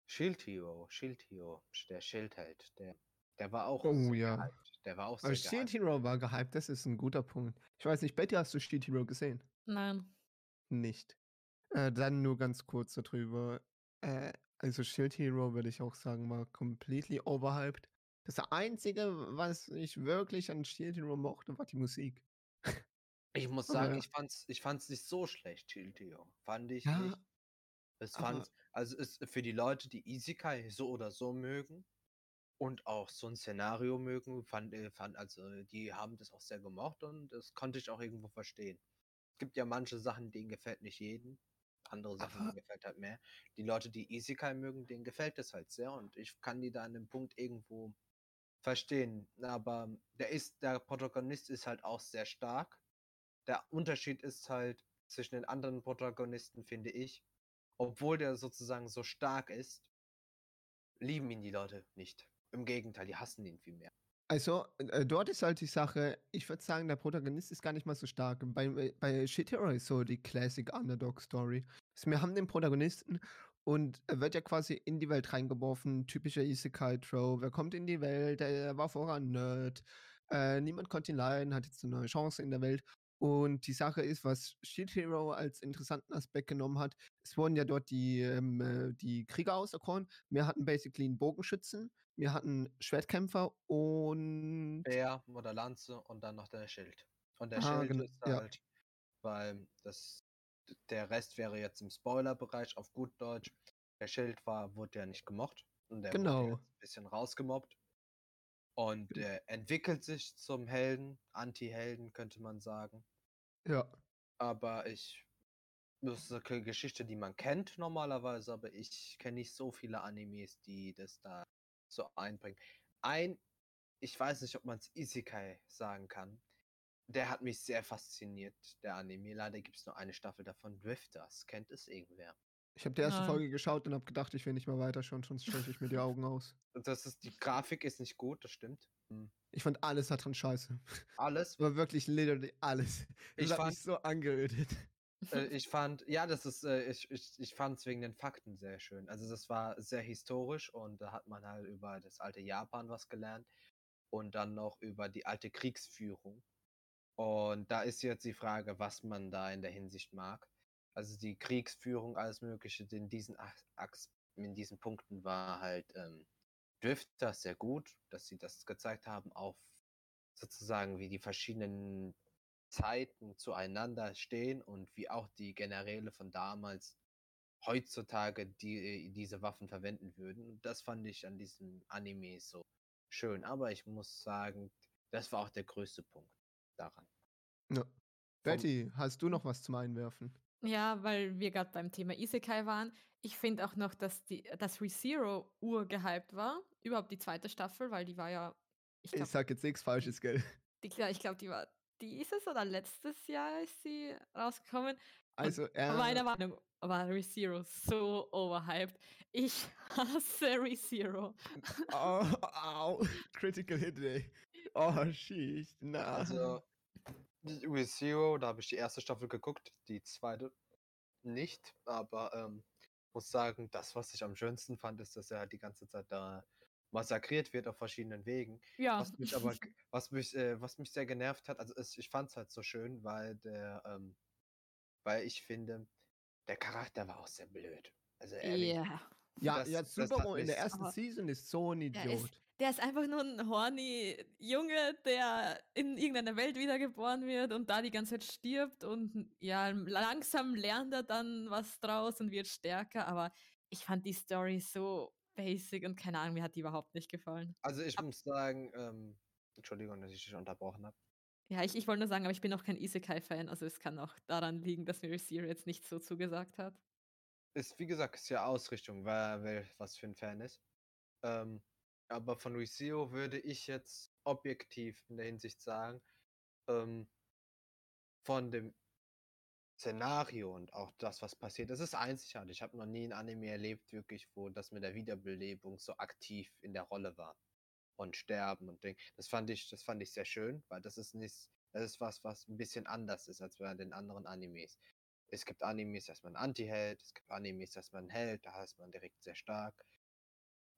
Shield Hero, Shield Hero, der Schildheld, der Der war auch Oh sehr ja. gehypt. Der war auch sehr Aber Shield gehypt. Hero war gehypt, das ist ein guter Punkt. Ich weiß nicht, Betty, hast du Shield Hero gesehen? Nein. Nicht. Äh, dann nur ganz kurz darüber. Äh, also Shield Hero würde ich auch sagen, war completely overhyped. Das Einzige, was ich wirklich an Shield Hero mochte, war die Musik. Ich muss sagen, ja. ich fand's, ich fand's nicht so schlecht, Shield Hero. Fand ich Ja, nicht. Es fand, also ist für die Leute, die Isekai so oder so mögen und auch so ein Szenario mögen, fand, äh, fand also die haben das auch sehr gemocht und das konnte ich auch irgendwo verstehen. Es gibt ja manche Sachen, denen gefällt nicht jeden, andere Sachen, aber gefällt halt mehr. Die Leute, die Isekai mögen, denen gefällt das halt sehr und ich kann die da an dem Punkt irgendwo verstehen. Aber der ist, der Protagonist ist halt auch sehr stark. Der Unterschied ist halt zwischen den anderen Protagonisten, finde ich, obwohl der sozusagen so stark ist, lieben ihn die Leute nicht. Im Gegenteil, die hassen ihn viel mehr. Also, äh, dort ist halt die Sache, ich würde sagen, der Protagonist ist gar nicht mal so stark. Bei, äh, bei Shit Hero ist so die Classic Underdog Story. Wir haben den Protagonisten und er wird ja quasi in die Welt reingeworfen, typischer Isekai-Trope. Er kommt in die Welt, er war vorher ein Nerd, äh, niemand konnte ihn leiden, hat jetzt eine neue Chance in der Welt. Und die Sache ist, was Shield Hero als interessanten Aspekt genommen hat, es wurden ja dort die, ähm, äh, die Krieger auserkoren. Wir hatten basically einen Bogenschützen, wir hatten Schwertkämpfer und. Bär oder Lanze und dann noch der Schild. Und der Ah, Schild genau, ist ja. halt, weil das der Rest wäre jetzt im Spoilerbereich auf gut Deutsch. Der Schild war, wurde ja nicht gemocht und der wurde Genau. jetzt ein bisschen rausgemobbt. Und Gen- er entwickelt sich zum Helden, Anti-Helden, könnte man sagen. Ja. Aber ich. Das ist eine Geschichte, die man kennt normalerweise, aber ich kenne nicht so viele Animes, die das da so einbringen. Ein, ich weiß nicht, ob man es Isekai sagen kann. Der hat mich sehr fasziniert, der Anime. Leider gibt es nur eine Staffel davon. Drifters. Kennt es irgendwer? Ich habe die erste Nein. Folge geschaut und habe gedacht, ich will nicht mehr weiterschauen, sonst steche ich mir die Augen aus. Das ist, die Grafik ist nicht gut, das stimmt. Hm. Ich fand alles daran scheiße. Alles. Aber wirklich literally alles. Das Ich hat fand, mich so angeödet. äh, ich fand, ja, das ist, äh, ich, ich, ich fand es wegen den Fakten sehr schön. Also das war sehr historisch und da hat man halt über das alte Japan was gelernt und dann noch über die alte Kriegsführung. Und da ist jetzt die Frage, was man da in der Hinsicht mag. Also die Kriegsführung, alles Mögliche in diesen, in diesen Punkten war halt ähm, Drifter sehr gut, dass sie das gezeigt haben, auf sozusagen wie die verschiedenen Zeiten zueinander stehen und wie auch die Generäle von damals heutzutage die, diese Waffen verwenden würden. Und das fand ich an diesem Anime so schön. Aber ich muss sagen, das war auch der größte Punkt daran. Ja. Vom, Betty, hast du noch was zum Einwerfen? Ja, weil wir gerade beim Thema Isekai waren. Ich finde auch noch, dass die, dass ReZero urgehypt war. Überhaupt die zweite Staffel, weil die war ja, ich Ich glaube, sag jetzt nichts Falsches, gell? die, ja, ich glaube, die war dieses oder letztes Jahr ist sie rausgekommen. Also, meiner er. Meinung war ReZero so overhyped. Ich hasse ReZero. Oh, au, critical hit, ey. Oh, shit, nein. also, die ReZero, da habe ich die erste Staffel geguckt, die zweite nicht. Aber ähm, muss sagen, das, was ich am schönsten fand, ist, dass er halt die ganze Zeit da massakriert wird auf verschiedenen Wegen. Ja. Was mich aber, was mich, äh, was mich sehr genervt hat, also es, ich fand es halt so schön, weil der, ähm, weil ich finde, der Charakter war auch sehr blöd. Also ehrlich, Ja. Ja, das, ja, Subaru in der ersten Aber Season ist so ein Idiot. Der ist einfach nur ein horny Junge, der in irgendeiner Welt wiedergeboren wird und da die ganze Zeit stirbt und ja, langsam lernt er dann was draus und wird stärker, aber ich fand die Story so basic und keine Ahnung, mir hat die überhaupt nicht gefallen. also ich Ab, muss sagen, ähm, Entschuldigung, dass ich dich unterbrochen habe. ja, ich, ich wollte nur sagen, aber ich bin auch kein Isekai-Fan, also es kann auch daran liegen, dass mir Series jetzt nicht so zugesagt hat. Ist, wie gesagt, ist ja Ausrichtung, wer, wer was für ein Fan ist. Ähm, aber von ReZero würde ich jetzt objektiv in der Hinsicht sagen, ähm, von dem Szenario und auch das, was passiert, das ist einzigartig. Ich habe noch nie ein Anime erlebt, wirklich, wo das mit der Wiederbelebung so aktiv in der Rolle war. Und Sterben und Ding. Das fand ich, das fand ich sehr schön, weil das ist nicht, das ist was, was ein bisschen anders ist als bei den anderen Animes. Es gibt Animes, da ist man Anti-Held, es gibt Animes, da ist man Held, da ist man direkt sehr stark.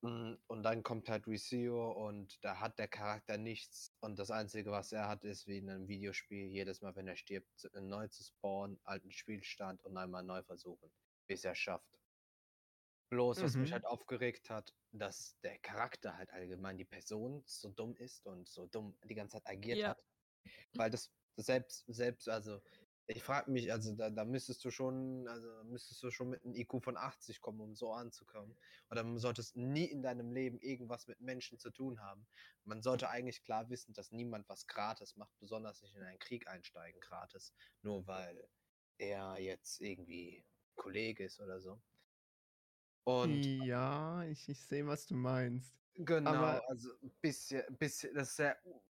Mm, Und dann kommt halt ReZero und da hat der Charakter nichts. Und das Einzige, was er hat, ist wie in einem Videospiel, jedes Mal, wenn er stirbt, neu zu spawnen, alten Spielstand und einmal neu versuchen, bis er schafft. Bloß, was mich Mhm. halt aufgeregt hat, dass der Charakter halt allgemein, die Person so dumm ist und so dumm die ganze Zeit agiert Ja. hat. Weil das selbst, selbst, also ich frage mich, also da, da müsstest du schon, also müsstest du schon mit einem IQ von 80 kommen, um so anzukommen. Oder du solltest nie in deinem Leben irgendwas mit Menschen zu tun haben. Man sollte eigentlich klar wissen, dass niemand was gratis macht, besonders nicht in einen Krieg einsteigen gratis, nur weil er jetzt irgendwie Kollege ist oder so. Und Ja, ich, ich sehe, was du meinst. Genau, Aber- also ein bisschen, bisschen, das ist u-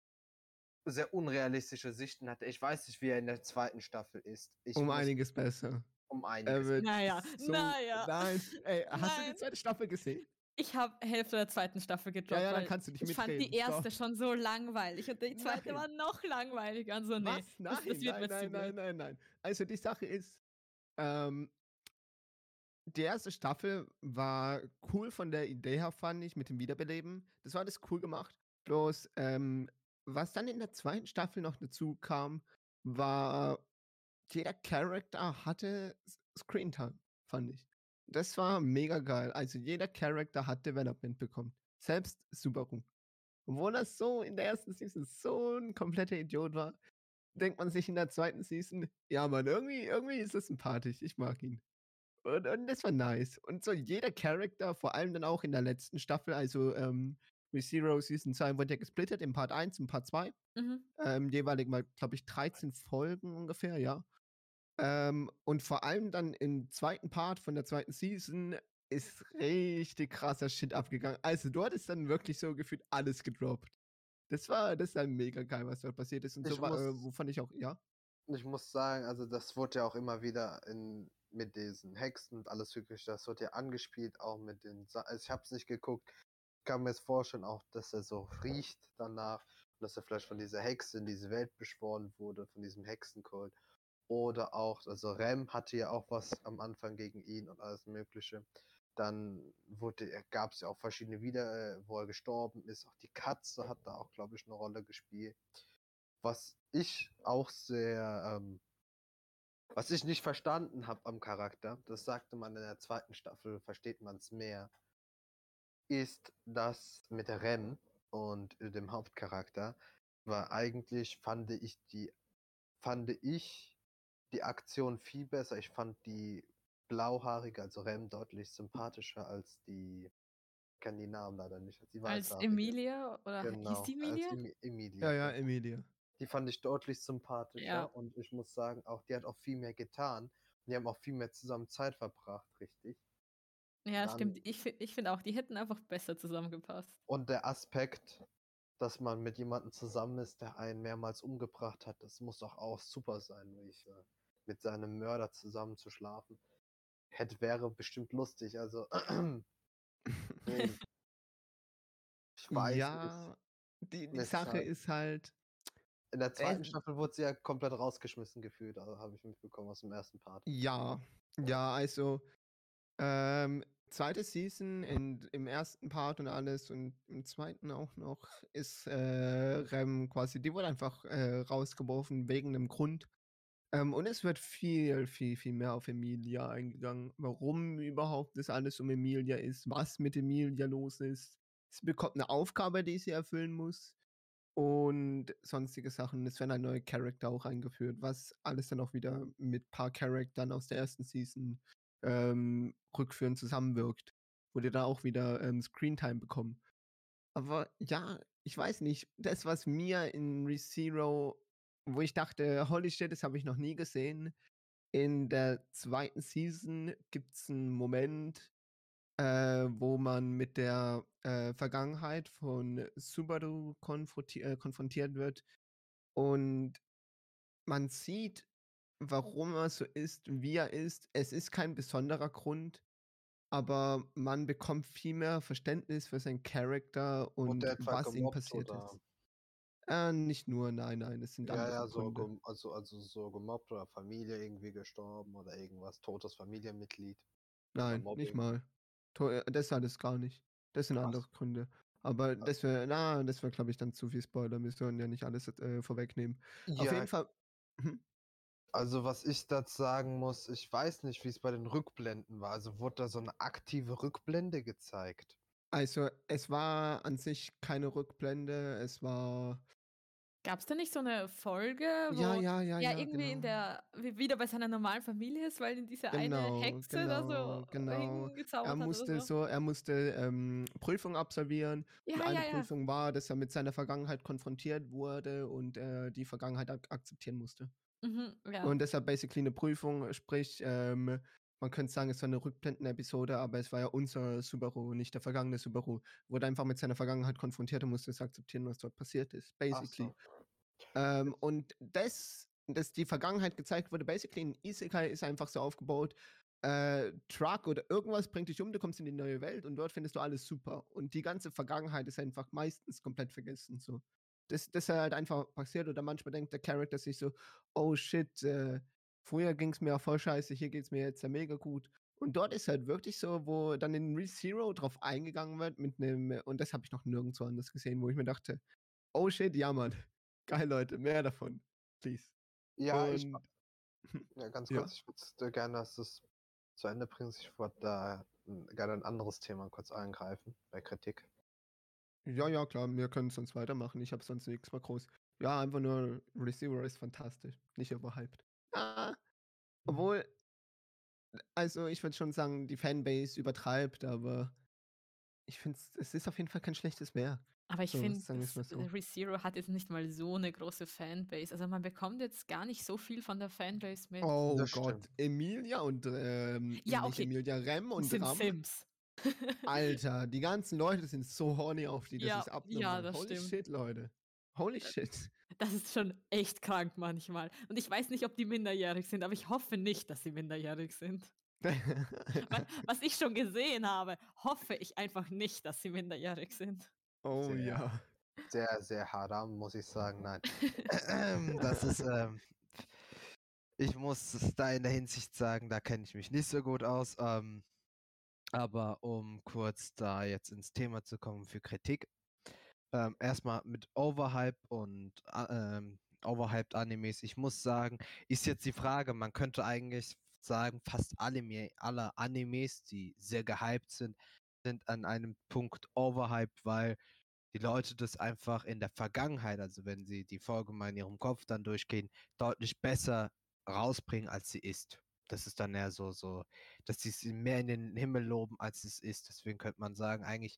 sehr unrealistische Sichten hatte. Ich weiß nicht, wie er in der zweiten Staffel ist. Ich Um einiges besser. Um einiges. wird Naja, naja. Nein, ey, hast du die Nein. zweite Staffel gesehen? Ich habe Hälfte der zweiten Staffel gedroppt, Ja, ja, dann kannst du nicht ich fand mitreden. die erste Stop. schon so langweilig und die zweite Nein. war noch langweiliger. Also nee, Was? Nein, das, das wird nein, nein, nein, nein, nein. Also die Sache ist, ähm, die erste Staffel war cool von der Idee her, fand ich, mit dem Wiederbeleben. Das war alles cool gemacht. Bloß, ähm, was dann in der zweiten Staffel noch dazu kam, war, jeder Charakter hatte Screentime, fand ich. Das war mega geil. Also jeder Charakter hat Development bekommen. Selbst Subaru. Obwohl das so in der ersten Season so ein kompletter Idiot war, denkt man sich in der zweiten Season, ja Mann, irgendwie, irgendwie ist es sympathisch, ich mag ihn. Und, und das war nice. Und so jeder Charakter, vor allem dann auch in der letzten Staffel, also ähm, ReZero Season 2 wurde ja gesplittet in Part 1 und Part 2 Mhm. ähm, jeweilig mal, glaube ich, 13 Folgen ungefähr, ja. Ähm, und vor allem dann im zweiten Part von der zweiten Season ist richtig krasser Shit abgegangen. Also dort ist dann wirklich so gefühlt alles gedroppt. Das war, das war mega geil, was dort passiert ist. Und Ich so war, äh, wovon ich auch, ja. Ich muss sagen, also das wurde ja auch immer wieder in, mit diesen Hexen und alles wirklich, das wird ja angespielt, auch mit den, Sa also ich habe es nicht geguckt, kann mir jetzt vorstellen auch, dass er so riecht danach, dass er vielleicht von dieser Hexe in diese Welt beschworen wurde, von diesem Hexenkult. Oder auch, also Rem hatte ja auch was am Anfang gegen ihn und alles Mögliche. Dann gab es ja auch verschiedene wieder, äh, wo er gestorben ist. Auch die Katze hat da auch, glaube ich, eine Rolle gespielt. Was ich auch sehr, ähm, was ich nicht verstanden habe am Charakter, das sagte man in der zweiten Staffel, versteht man es mehr, ist das mit der Rem und äh, dem Hauptcharakter, war eigentlich, fand ich die, fand ich die Aktion viel besser. Ich fand die blauhaarige, also Rem, deutlich sympathischer als die, ich kann die Namen leider nicht, als Als. Emilia oder Genau, hieß die als Emilia? Emi- Emilia. Ja, ja, genau. Emilia. Die fand ich deutlich sympathischer Ja. und ich muss sagen, auch die hat auch viel mehr getan. Die haben auch viel mehr zusammen Zeit verbracht, richtig. Ja, Dann- stimmt. Ich, ich finde auch, die hätten einfach besser zusammengepasst. Und der Aspekt, dass man mit jemandem zusammen ist, der einen mehrmals umgebracht hat, das muss doch auch super sein, ich, äh, mit seinem Mörder zusammen zu schlafen. Hätte, wäre bestimmt lustig, also. ich weiß ja, die, die Sache Zeit. ist halt, In der zweiten äh, Staffel wurde sie ja komplett rausgeschmissen gefühlt, also habe ich mitbekommen aus dem ersten Part. Ja, ja, also ähm, zweite Season in, im ersten Part und alles und im zweiten auch noch ist äh, Rem quasi, die wurde einfach äh, rausgeworfen wegen einem Grund. Ähm, und es wird viel, viel, viel mehr auf Emilia eingegangen, warum überhaupt das alles um Emilia ist, was mit Emilia los ist. Sie bekommt eine Aufgabe, die sie erfüllen muss und sonstige Sachen. Es werden ein neuer Charakter auch eingeführt, was alles dann auch wieder mit paar Charaktern aus der ersten Season ähm, rückführend zusammenwirkt, wo die da auch wieder ähm, Screentime bekommen. Aber ja, ich weiß nicht, das, was mir in ReZero, wo ich dachte, holy shit, das habe ich noch nie gesehen, in der zweiten Season gibt es einen Moment, äh, wo man mit der äh, Vergangenheit von Subaru konfronti äh, konfrontiert wird und man sieht, warum er so ist, wie er ist. Es ist kein besonderer Grund, aber man bekommt viel mehr Verständnis für seinen Charakter und etwa was ihm passiert oder? ist. Äh, nicht nur, nein, nein, es sind Ja, andere ja, so, Gründe. also, also so gemobbt oder Familie irgendwie gestorben oder irgendwas, totes Familienmitglied. Nein, nicht mal. Äh, Das alles gar nicht. Das sind Ach andere Gründe. Aber das wäre, na, das wäre, glaube ich, dann zu viel Spoiler. Wir sollen ja nicht alles äh, vorwegnehmen. Auf Ja, jeden Fall. Mhm. Also was ich dazu sagen muss, ich weiß nicht, wie es bei den Rückblenden war. Also wurde da so eine aktive Rückblende gezeigt. Also, es war an sich keine Rückblende. Es war. Gab es da nicht so eine Folge, wo Ja, ja, ja, er ja. irgendwie in genau. der wie- wieder bei seiner normalen Familie ist, weil ihn diese eine Genau, Hexe da genau, so genau. hingezaubert Er musste so? so, er musste ähm, Prüfung absolvieren. Und Ja, eine ja, ja. Prüfung war, dass er mit seiner Vergangenheit konfrontiert wurde und äh, die Vergangenheit ak akzeptieren musste. Mhm, ja. Und deshalb basically eine Prüfung, sprich, ähm, man könnte sagen, es war eine Rückblenden-Episode, aber es war ja unser Subaru, nicht der vergangene Subaru. Wurde einfach mit seiner Vergangenheit konfrontiert und musste es akzeptieren, was dort passiert ist. Basically. so. Ähm, und das, dass die Vergangenheit gezeigt wurde, basically in Isekai ist einfach so aufgebaut, äh, Truck oder irgendwas bringt dich um, du kommst in die neue Welt und dort findest du alles super. Und die ganze Vergangenheit ist einfach meistens komplett vergessen. So. Das, das ist halt einfach passiert oder manchmal denkt der Charakter sich so, oh shit, äh, früher ging es mir auch voll scheiße, hier geht es mir jetzt ja mega gut. Und dort ist halt wirklich so, wo dann in ReZero drauf eingegangen wird mit einem, und das habe ich noch nirgendwo anders gesehen, wo ich mir dachte, oh shit, ja Mann, geil Leute, mehr davon, please. Ja, ich, Und ja, ganz ja. kurz, ich würde gerne, dass du es zu Ende bringst. Ich würde da mm, gerne ein anderes Thema kurz eingreifen bei Kritik. Ja, ja, klar, wir können sonst weitermachen. Ich habe sonst nichts mehr groß. Ja, einfach nur Receiver ist fantastisch. Nicht überhyped. Ah, obwohl, also ich würde schon sagen, die Fanbase übertreibt, aber ich finde, es ist auf jeden Fall kein schlechtes Werk. Aber ich So, finde, so. ReZero hat jetzt nicht mal so eine große Fanbase. Also man bekommt jetzt gar nicht so viel von der Fanbase mit. Oh Das Gott, stimmt. Emilia und ähm, Ja, nicht okay. Emilia Rem und sind Ram. Sims. Alter, die ganzen Leute sind so horny auf die, das Ja, ist ja, abnormal. das Holy stimmt. shit, Leute. Holy shit. Das ist schon echt krank manchmal. Und ich weiß nicht, ob die minderjährig sind, aber ich hoffe nicht, dass sie minderjährig sind. Was ich schon gesehen habe, hoffe ich einfach nicht, dass sie minderjährig sind. oh Sehr. ja. Sehr, sehr haram, muss ich sagen. Nein. Das ist, ähm, ich muss es da in der Hinsicht sagen, da kenne ich mich nicht so gut aus. Ähm, aber um kurz da jetzt ins Thema zu kommen für Kritik. Ähm, erstmal mit Overhype und äh, ähm, Overhyped Animes. Ich muss sagen, ist jetzt die Frage, man könnte eigentlich sagen, fast alle, alle Animes, die sehr gehypt sind, sind an einem Punkt overhyped, weil die Leute das einfach in der Vergangenheit, also wenn sie die Folge mal in ihrem Kopf dann durchgehen, deutlich besser rausbringen, als sie ist. Das ist dann eher so, so, dass sie sie mehr in den Himmel loben, als es ist. Deswegen könnte man sagen, eigentlich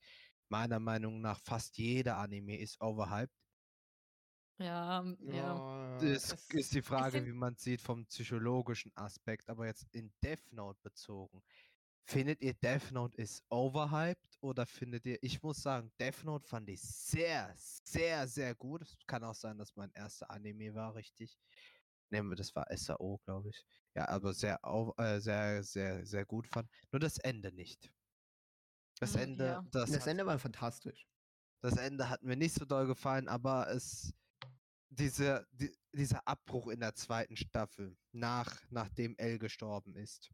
meiner Meinung nach fast jeder Anime ist overhyped. Ja, ähm, ja. Das es- ist die Frage, wie man sieht vom psychologischen Aspekt, aber jetzt in Death Note bezogen. Findet ihr Death Note ist overhyped oder findet ihr, ich muss sagen, Death Note fand ich sehr, sehr, sehr gut. Es kann auch sein, dass mein erster Anime war, richtig. Nehmen wir, das war SAO, glaube ich. Ja, aber sehr, äh, sehr, sehr, sehr gut fand. Nur das Ende nicht. Das Mm, Ende, ja. das, Das Ende war fantastisch. das Ende hat mir nicht so doll gefallen, aber es diese, die, dieser Abbruch in der zweiten Staffel, nach, nachdem Elle gestorben ist.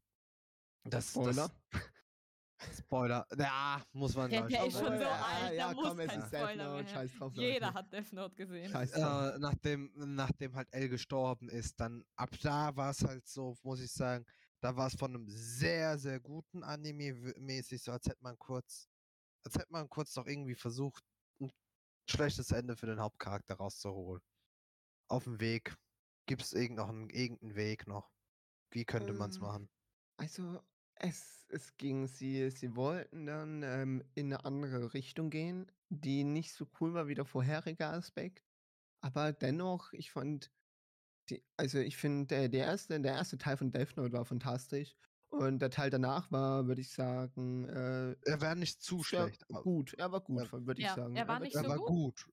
Das, Spoiler. Das, Spoiler. Ja, muss man ich, der auch ist schon sagen. so ja, alt, da ja, muss komm, es ist Death Spoiler Note, mehr. scheiß drauf, Jeder Leute. hat Death Note gesehen. Scheiß drauf. Äh, nachdem, nachdem halt Elle gestorben ist, dann ab da war es halt so, muss ich sagen, da war es von einem sehr, sehr guten Anime mäßig, so als hätte man kurz, als hätte man kurz noch irgendwie versucht, ein schlechtes Ende für den Hauptcharakter rauszuholen. Auf dem Weg. Gibt es irgend noch einen, irgendeinen Weg noch? Wie könnte man es Ähm, machen? Also, es, es ging, sie, sie wollten dann ähm, in eine andere Richtung gehen, die nicht so cool war wie der vorherige Aspekt. Aber dennoch, ich fand, die, also ich finde, der, der, erste, der erste Teil von Death Note war fantastisch. Und der Teil danach war, würde ich sagen, äh, Er war nicht zu schlecht. aber gut. Er war gut, Ja. würde ich Ja, sagen. er war nicht Er so war gut? gut.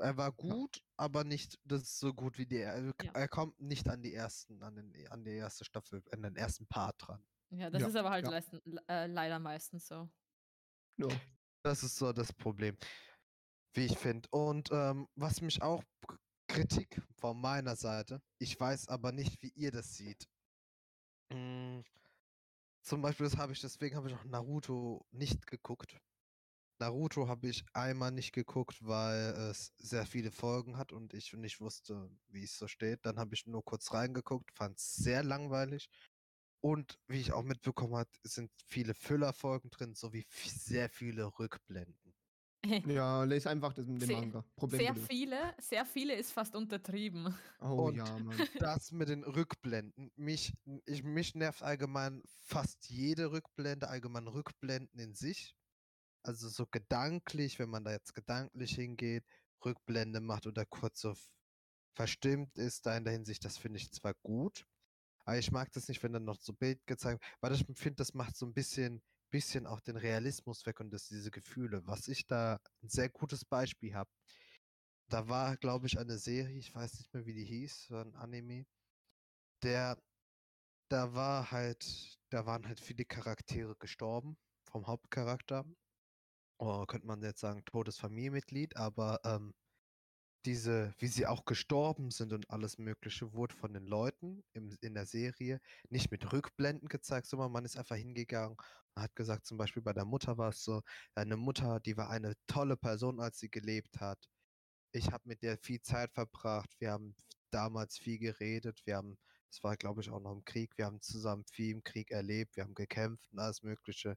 Er war gut, aber nicht das ist so gut wie der. Er, Ja. er kommt nicht an die ersten, an, den, an die erste Staffel, an den ersten Part dran. Ja, das Ja, ist aber halt ja. leisten, äh, leider meistens so. Ja. Das ist so das Problem, wie ich finde. Und ähm, was mich auch Kritik von meiner Seite, ich weiß aber nicht, wie ihr das seht. Mm, zum Beispiel, das habe ich, deswegen habe ich auch Naruto nicht geguckt. Naruto habe ich einmal nicht geguckt, weil es sehr viele Folgen hat und ich nicht wusste, wie es so steht. Dann habe ich nur kurz reingeguckt, fand es sehr langweilig. Und wie ich auch mitbekommen habe, sind viele Füllerfolgen drin, sowie sehr viele Rückblenden. Ja, lese einfach das mit dem Sehr- Manga. Problem Sehr gelöst. viele, sehr viele ist fast untertrieben. Oh Und ja, Mann. Das mit den Rückblenden, mich, ich, mich nervt allgemein fast jede Rückblende, allgemein Rückblenden in sich. Also so gedanklich, wenn man da jetzt gedanklich hingeht, Rückblende macht oder kurz so verstimmt ist, da in der Hinsicht, das finde ich zwar gut, aber ich mag das nicht, wenn dann noch so Bild gezeigt weil ich finde, das macht so ein bisschen, bisschen auch den Realismus weg und das, diese Gefühle. Was ich da ein sehr gutes Beispiel habe, da war, glaube ich, eine Serie, ich weiß nicht mehr, wie die hieß, war ein Anime, der, da war halt, da waren halt viele Charaktere gestorben vom Hauptcharakter. Oh, könnte man jetzt sagen, totes Familienmitglied, aber ähm, diese, wie sie auch gestorben sind und alles Mögliche, wurde von den Leuten im, in der Serie nicht mit Rückblenden gezeigt, sondern man ist einfach hingegangen und hat gesagt, zum Beispiel bei der Mutter war es so, deine Mutter, die war eine tolle Person, als sie gelebt hat. Ich habe mit der viel Zeit verbracht. Wir haben damals viel geredet. Wir haben, es war glaube ich auch noch im Krieg, wir haben zusammen viel im Krieg erlebt. Wir haben gekämpft und alles Mögliche.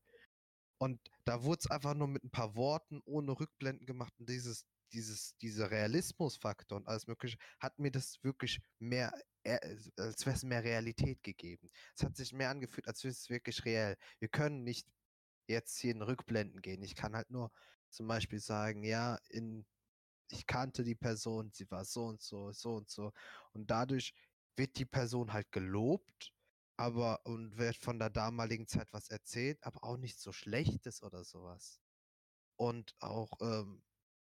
Und da wurde es einfach nur mit ein paar Worten ohne Rückblenden gemacht und dieses, dieses, dieser Realismusfaktor und alles Mögliche hat mir das wirklich mehr, äh, als wäre es mehr Realität gegeben. Es hat sich mehr angefühlt, als wäre es wirklich reell. Wir können nicht jetzt hier in Rückblenden gehen. Ich kann halt nur zum Beispiel sagen, ja, in, ich kannte die Person, sie war so und so, so und so. Und dadurch wird die Person halt gelobt, aber und wird von der damaligen Zeit was erzählt, aber auch nicht so Schlechtes oder sowas. Und auch, ähm,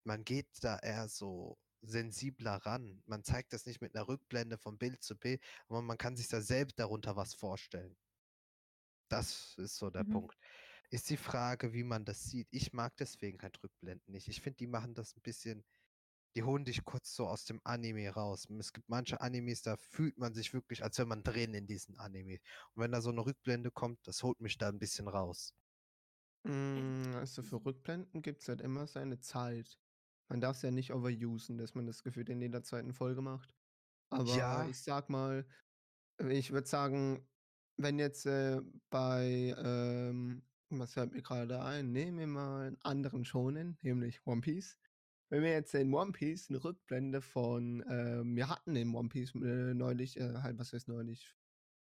man geht da eher so sensibler ran. Man zeigt das nicht mit einer Rückblende von Bild zu Bild, aber man kann sich da selbst darunter was vorstellen. Das ist so der Mhm. Punkt. Ist die Frage, wie man das sieht. Ich mag deswegen halt Rückblenden nicht. Ich finde, die machen das ein bisschen, die holen dich kurz so aus dem Anime raus. Es gibt manche Animes, da fühlt man sich wirklich, als wenn man drin in diesen Anime. Und wenn da so eine Rückblende kommt, das holt mich da ein bisschen raus. Mm, Also für Rückblenden gibt es halt immer seine Zeit. Man darf es ja nicht overusen, dass man das Gefühl in jeder zweiten Folge macht. Aber Ja. ich sag mal, äh, ich würde sagen, wenn jetzt äh, bei, ähm, was fällt mir gerade ein? Nehmen wir mal einen anderen Shonen, nämlich One Piece. Wenn wir jetzt in One Piece eine Rückblende von, ähm, wir hatten in One Piece äh, neulich, äh, halt, was heißt neulich,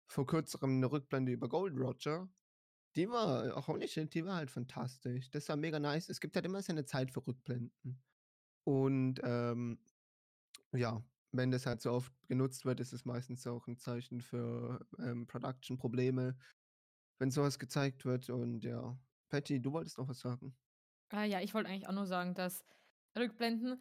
vor kürzerem eine Rückblende über Gold Roger. Die war, auch nicht, die war halt fantastisch. Das war mega nice. Es gibt halt immer seine Zeit für Rückblenden. Und ähm, ja, wenn das halt so oft genutzt wird, ist es meistens auch ein Zeichen für ähm, Production-Probleme, wenn sowas gezeigt wird. Und ja, Patty, du wolltest noch was sagen? Ah ja, ich wollte eigentlich auch nur sagen, dass Rückblenden,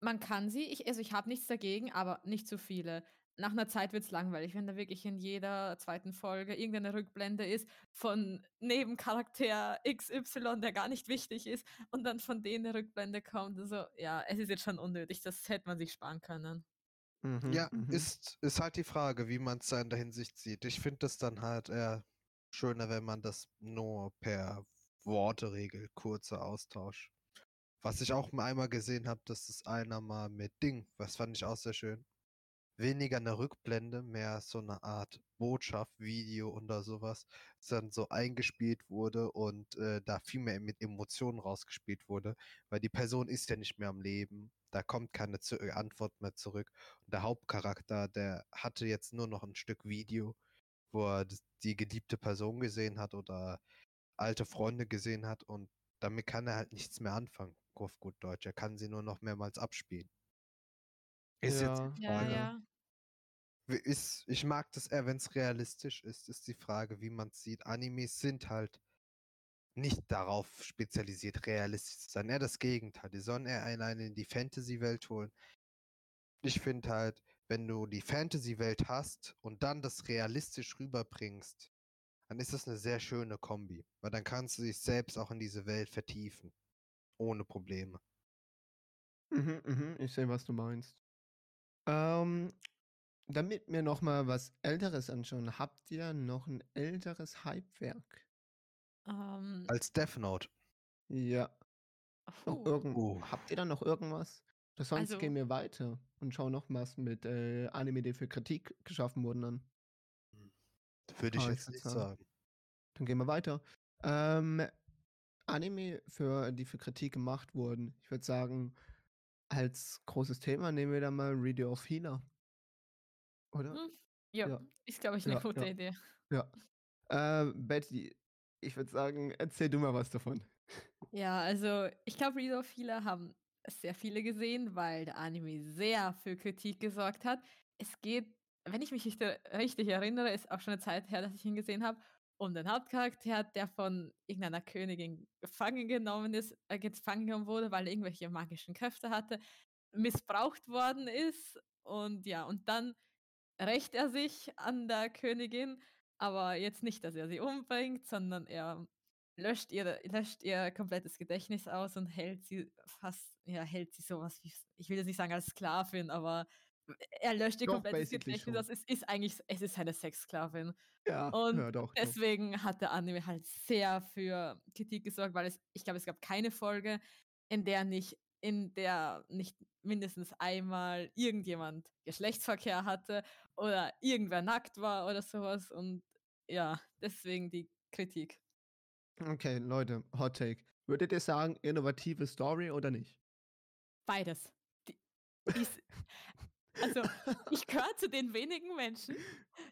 man kann sie, ich, also ich habe nichts dagegen, aber nicht zu viele. Nach einer Zeit wird es langweilig, wenn da wirklich in jeder zweiten Folge irgendeine Rückblende ist von Nebencharakter XY, der gar nicht wichtig ist, und dann von denen eine Rückblende kommt. Also ja, es ist jetzt schon unnötig, das hätte man sich sparen können. Mhm, Ja, mhm. ist, ist halt die Frage, wie man es da in der Hinsicht sieht. Ich finde das dann halt eher schöner, wenn man das nur per Worte regelt, kurzer Austausch. Was ich auch mal einmal gesehen habe, das ist einer mal mit Ding, was fand ich auch sehr schön. Weniger eine Rückblende, mehr so eine Art Botschaft, Video oder sowas, das dann so eingespielt wurde und äh, da viel mehr mit Emotionen rausgespielt wurde, weil die Person ist ja nicht mehr am Leben, da kommt keine äh, Antwort mehr zurück. Und der Hauptcharakter, der hatte jetzt nur noch ein Stück Video, wo er die geliebte Person gesehen hat oder alte Freunde gesehen hat und damit kann er halt nichts mehr anfangen, auf gut Deutsch. Er kann sie nur noch mehrmals abspielen. Ist jetzt Ja, die Ja, Frage. ja. Wie Ist, ich mag das eher, wenn es realistisch ist, ist die Frage, wie man es sieht. Animes sind halt nicht darauf spezialisiert, realistisch zu sein. Eher das Gegenteil. Die sollen eher einen einen in die Fantasy-Welt holen. Ich finde halt, wenn du die Fantasy-Welt hast und dann das realistisch rüberbringst, dann ist das eine sehr schöne Kombi. Weil dann kannst du dich selbst auch in diese Welt vertiefen. Ohne Probleme. Mhm, mhm, ich sehe, was du meinst. Ähm, damit wir noch mal was Älteres anschauen, habt ihr noch ein älteres Hypewerk? Ähm, Als Death Note. Ja. Noch irgend Oh. habt ihr da noch irgendwas? Oder sonst Also gehen wir weiter und schauen noch was mit, äh, Anime, die für Kritik geschaffen wurden an. Würde ich Ah, ich jetzt nicht sagen sagen. dann gehen wir weiter. Ähm, Anime, für die für Kritik gemacht wurden. Ich würde sagen, als großes Thema nehmen wir da mal Radio of Healer. Oder? Hm, ja, Ja. ist, glaube ich, 'ne Ja, gute ja. Idee. Ja. Äh, Betty, ich würde sagen, erzähl du mal was davon. Ja, also ich glaube, of Healer haben sehr viele gesehen, weil der Anime sehr für Kritik gesorgt hat. Es geht, wenn ich mich äh, richtig erinnere, ist auch schon eine Zeit her, dass ich ihn gesehen habe, um den Hauptcharakter, der von irgendeiner Königin gefangen genommen ist, äh, gefangen wurde, weil er irgendwelche magischen Kräfte hatte, missbraucht worden ist. Und ja, und dann rächt er sich an der Königin, aber jetzt nicht, dass er sie umbringt, sondern er löscht ihr löscht ihr komplettes Gedächtnis aus und hält sie fast ja, hält sie so was wie ich will jetzt nicht sagen als Sklavin, aber er löscht ihr Doch, komplettes Gedächtnis aus. Es ist eigentlich es ist eine Sexsklavin. Ja, Und ja, doch, doch. deswegen hat der Anime halt sehr für Kritik gesorgt, weil es ich glaube, es gab keine Folge, in der nicht in der nicht mindestens einmal irgendjemand Geschlechtsverkehr hatte oder irgendwer nackt war oder so was und ja, deswegen die Kritik. Okay, Leute, Hot Take. Würdet ihr sagen, innovative Story oder nicht? Beides. Die dies also, ich gehöre zu den wenigen Menschen,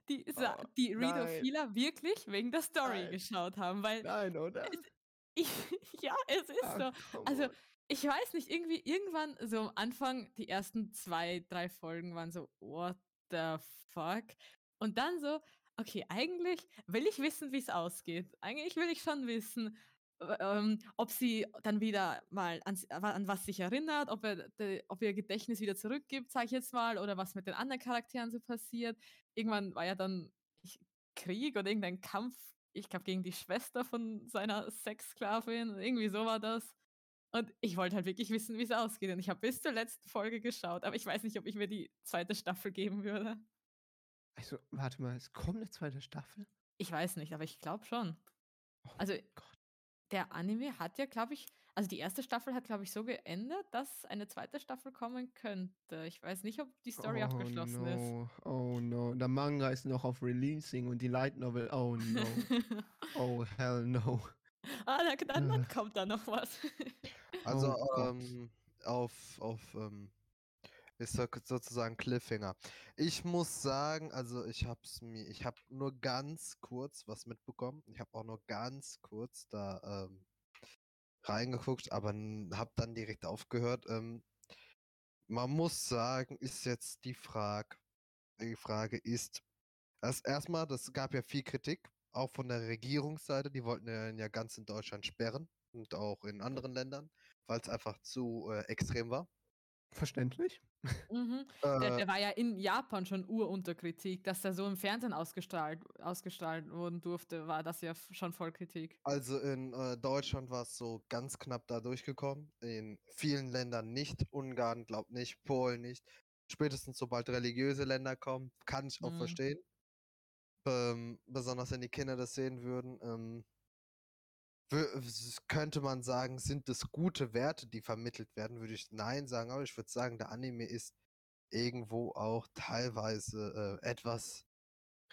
die Oh, die Read of nein. Healer wirklich wegen der Story Nein. geschaut haben, weil Nein, oder? es ich ja, es ist Ah, so. Also, ich weiß nicht, irgendwie irgendwann so am Anfang, die ersten 2, 3 Folgen waren so: „What the fuck?“ Und dann so: „Okay, eigentlich will ich wissen, wie's ausgeht. Eigentlich will ich schon wissen, ähm, ob sie dann wieder mal ans an was sich erinnert, ob er de ob ihr Gedächtnis wieder zurückgibt, sage ich jetzt mal, oder was mit den anderen Charakteren so passiert.“ Irgendwann war ja dann ich Krieg oder irgendein Kampf, ich glaube, gegen die Schwester von seiner Sexsklavin, irgendwie so war das. Und ich wollte halt wirklich wissen, wie's ausgeht. Und ich habe bis zur letzten Folge geschaut, aber ich weiß nicht, ob ich mir die zweite Staffel geben würde. Also, warte mal, es kommt 'ne zweite Staffel? Ich weiß nicht, aber ich glaube schon. Oh Also, Gott. Der Anime hat ja, glaube ich also die erste Staffel hat, glaube ich, so geendet, dass eine zweite Staffel kommen könnte. Ich weiß nicht, ob die Story Oh abgeschlossen ist. no, oh no. Der Manga ist noch auf Releasing und die Light Novel, oh no. Oh, hell no. Ah, da dann dann Äh. kommt da noch was. Also, Oh ähm, auf auf, ähm ist so sozusagen Cliffhanger. Ich muss sagen, also ich habe es mir ich habe nur ganz kurz was mitbekommen. Ich habe auch nur ganz kurz da, ähm, reingeguckt, aber habe dann direkt aufgehört. Ähm, man muss sagen, ist jetzt die Frag die Frage ist erst erst mal, das gab ja viel Kritik, auch von der Regierungsseite. Die wollten ja ganz in Deutschland sperren und auch in anderen Ländern, weil's einfach zu, äh, extrem war. Verständlich. Mhm. Der Äh der war ja in Japan schon urunter Kritik, dass der so im Fernsehen ausgestrahlt ausgestrahlt wurden durfte, war das ja schon voll Kritik. Also in, äh, Deutschland war's so ganz knapp da durchgekommen, in vielen Ländern nicht. Ungarn glaube nicht, Polen nicht. Spätestens sobald religiöse Länder kommen, kann ich auch Mhm. verstehen. Ähm, besonders wenn die Kinder das sehen würden, ähm könnte man sagen, sind das gute Werte, die vermittelt werden, würde ich nein sagen, aber ich würde sagen, der Anime ist irgendwo auch teilweise, äh, etwas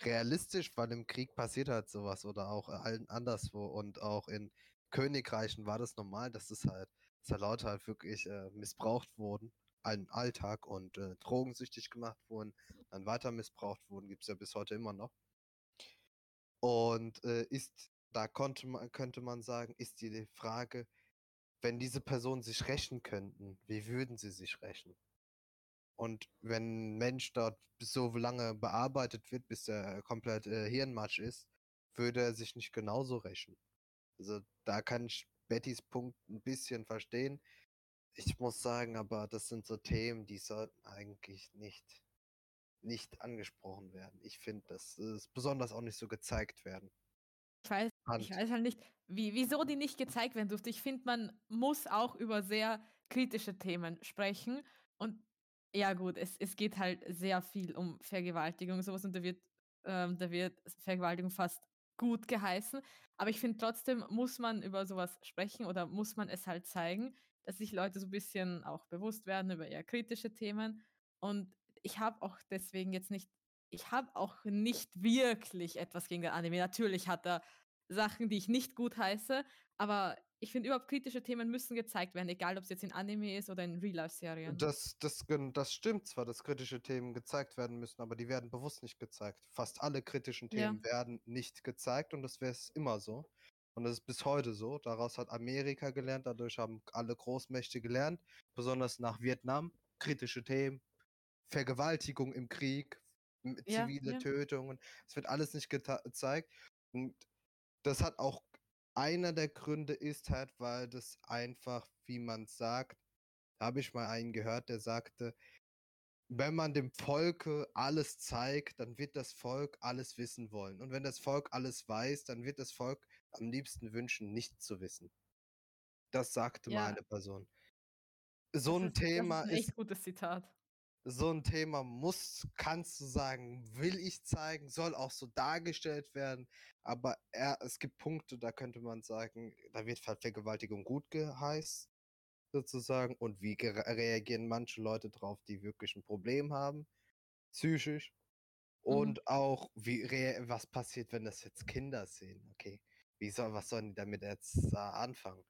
realistisch, weil im Krieg passiert halt so was oder auch, äh, halt anderswo und auch in Königreichen war das normal, dass das halt dass da Leute halt wirklich, äh, missbraucht wurden, im Alltag und, äh, drogensüchtig gemacht wurden, dann weiter missbraucht wurden, gibt's ja bis heute immer noch. Und, äh, ist da konnte man könnte man sagen, ist die Frage, wenn diese Personen sich rächen könnten, wie würden sie sich rächen? Und wenn 'n Mensch dort so lange bearbeitet wird, bis er komplett, äh, Hirnmatsch ist, würde er sich nicht genauso rächen. Also, da kann ich Bettys Punkt 'n bisschen verstehen. Ich muss sagen, aber das sind so Themen, die sollten eigentlich nicht nicht angesprochen werden. Ich finde, das ist besonders auch nicht so gezeigt werden. Ich weiß ich Hand. weiß halt nicht, wie wieso die nicht gezeigt werden durfte. Ich finde, man muss auch über sehr kritische Themen sprechen und ja gut, es es geht halt sehr viel um Vergewaltigung, so was und da wird ähm, da wird Vergewaltigung fast gut geheißen. Aber ich finde trotzdem muss man über so was sprechen oder muss man es halt zeigen. dass sich Leute so ein bisschen auch bewusst werden über eher kritische Themen. Und ich habe auch deswegen jetzt nicht, ich habe auch nicht wirklich etwas gegen den Anime. Natürlich hat er Sachen, die ich nicht gut heiße, aber ich finde überhaupt kritische Themen müssen gezeigt werden, egal ob es jetzt in Anime ist oder in Real-Life-Serien. Das, das, das stimmt zwar, dass kritische Themen gezeigt werden müssen, aber die werden bewusst nicht gezeigt. Fast alle kritischen Themen ja. werden nicht gezeigt und das wäre es immer so. Und das ist bis heute so. Daraus hat Amerika gelernt, dadurch haben alle Großmächte gelernt, besonders nach Vietnam. Kritische Themen, Vergewaltigung im Krieg, ja, zivile ja. Tötungen. Es wird alles nicht gezeigt. Und das hat auch einer der Gründe ist halt, weil das einfach, wie man sagt, da habe ich mal einen gehört, der sagte, wenn man dem Volke alles zeigt, dann wird das Volk alles wissen wollen. Und wenn das Volk alles weiß, dann wird das Volk am liebsten wünschen, nichts zu wissen. Das sagte ja. mal eine Person. So das ein ist, Thema das ist ein echt ist, gutes Zitat so ein Thema muss, kannst du sagen, will ich zeigen, soll auch so dargestellt werden. Aber er, es gibt Punkte, da könnte man sagen, da wird Vergewaltigung gut geheißt, sozusagen. Und wie reagieren manche Leute drauf, die wirklich ein Problem haben, psychisch. Und mhm. auch, wie was passiert, wenn das jetzt Kinder sehen? Okay, wie soll, was sollen die damit jetzt äh, anfangen?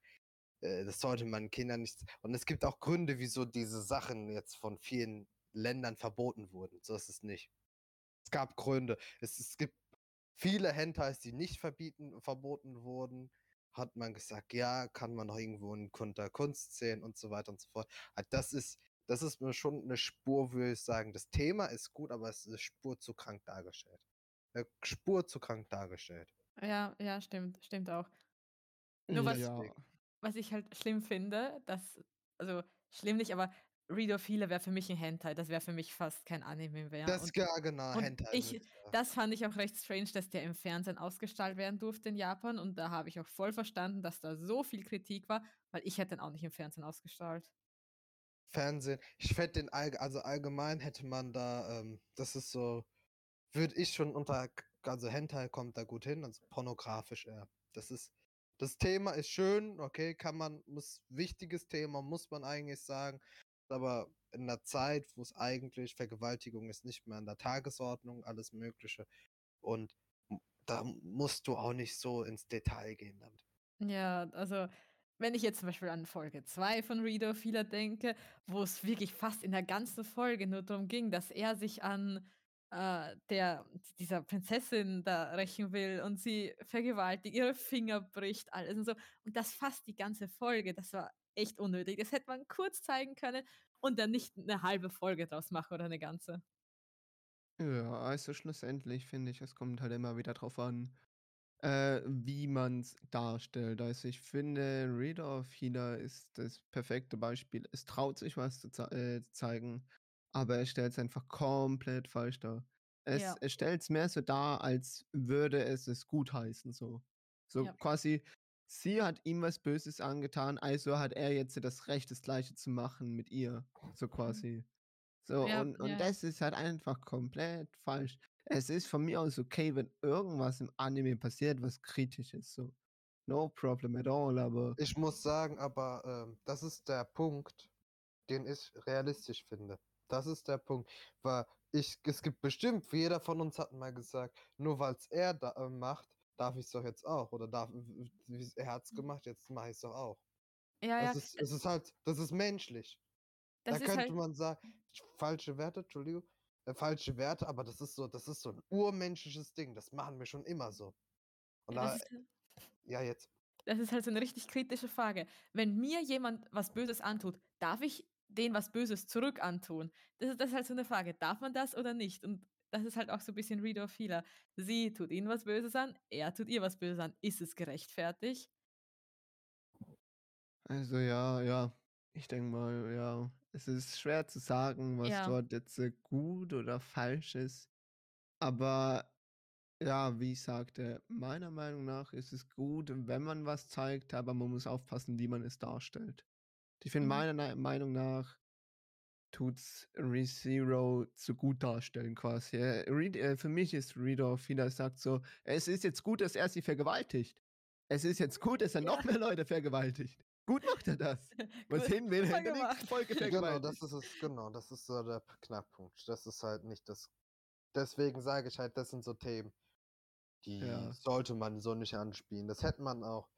das sollte man Kindern nicht. Und es gibt auch Gründe, wieso diese Sachen jetzt von vielen Ländern verboten wurden. So ist es nicht. Es gab Gründe. Es, es gibt viele Hentais, die nicht verbieten, verboten wurden. Hat man gesagt, ja, kann man noch irgendwo in unter Kunst sehen und so weiter und so fort. Ah, das ist, das ist mir schon eine Spur, würde ich sagen. Das Thema ist gut, aber es ist eine Spur zu krank dargestellt. Eine Spur zu krank dargestellt. Ja, ja, stimmt, stimmt auch. Nur was, ja. was ich halt schlimm finde, dass, also schlimm nicht, aber Readophile wäre für mich ein Hentai. Das wäre für mich fast kein Anime mehr. Das ist ja genau, und Hentai. Ich, das fand ich auch recht strange, dass der im Fernsehen ausgestrahlt werden durfte in Japan. Und da habe ich auch voll verstanden, dass da so viel Kritik war, weil ich hätte den auch nicht im Fernsehen ausgestrahlt. Fernsehen. Ich fände den, all, also allgemein hätte man da, ähm, das ist so, würde ich schon unter, also Hentai kommt da gut hin, also pornografisch eher. Das ist, das Thema ist schön, okay, kann man, muss, wichtiges Thema, muss man eigentlich sagen aber in einer Zeit, wo es eigentlich Vergewaltigung ist, nicht mehr an der Tagesordnung, alles Mögliche. Und da musst du auch nicht so ins Detail gehen damit. Ja, also wenn ich jetzt zum Beispiel an Folge 2 von Reader Feeler denke, wo es wirklich fast in der ganzen Folge nur darum ging, dass er sich an äh, der, dieser Prinzessin da rächen will und sie vergewaltigt, ihre Finger bricht, alles und so. Und das fast die ganze Folge, das war echt unnötig. Das hätte man kurz zeigen können und dann nicht eine halbe Folge draus machen oder eine ganze. Ja, also schlussendlich finde ich, es kommt halt immer wieder drauf an, äh, wie man es darstellt. Also ich finde, Reader of Healer ist das perfekte Beispiel. Es traut sich was zu ze äh, zeigen, aber er stellt es einfach komplett falsch dar. Es, ja. es stellt es mehr so dar, als würde es es gutheißen. So, so ja. quasi, sie hat ihm was Böses angetan, also hat er jetzt das Recht, das Gleiche zu machen mit ihr. So mhm. quasi. So, ja, und, und ja. das ist halt einfach komplett falsch. Es ist von mir aus okay, wenn irgendwas im Anime passiert, was kritisch ist. So. No problem at all, aber. Ich muss sagen, aber ähm, das ist der Punkt, den ich realistisch finde. Das ist der Punkt. Weil ich, es gibt bestimmt, jeder von uns hat mal gesagt, nur weil es er da, äh, macht, darf ich es doch jetzt auch. Oder darf, er hat es gemacht, jetzt mache ich es doch auch. Ja, das ja. Ist, es ist halt, das ist menschlich. Das da könnte halt man sagen, falsche Werte, Entschuldigung, äh, falsche Werte, aber das ist so, das ist so ein urmenschliches Ding. Das machen wir schon immer so. Und ja, da, ist, halt ja, jetzt. Das ist halt so eine richtig kritische Frage. Wenn mir jemand was Böses antut, darf ich den was Böses zurück antun? Das ist, das ist halt so eine Frage. Darf man das oder nicht? Und das ist halt auch so ein bisschen Reader Feeler. Sie tut ihnen was Böses an, er tut ihr was Böses an. Ist es gerechtfertigt? Also ja, ja. Ich denke mal, ja. Es ist schwer zu sagen, was ja. dort jetzt äh, gut oder falsch ist. Aber ja, wie ich sagte, meiner Meinung nach ist es gut, wenn man was zeigt, aber man muss aufpassen, wie man es darstellt. Ich finde, mhm. meiner Meinung nach tut's ReZero zu gut darstellen quasi. Reed, äh, für mich ist Reader Fila sagt so, es ist jetzt gut, dass er sie vergewaltigt. Es ist jetzt gut, dass er ja. noch mehr Leute vergewaltigt. Gut macht er das. Was hin will, in der nächsten. Folge Genau, vergewaltigt. das ist es, genau, das ist so der Knackpunkt. Das ist halt nicht das. Deswegen sage ich halt, das sind so Themen, die Ja. sollte man so nicht anspielen. Das hätte man auch,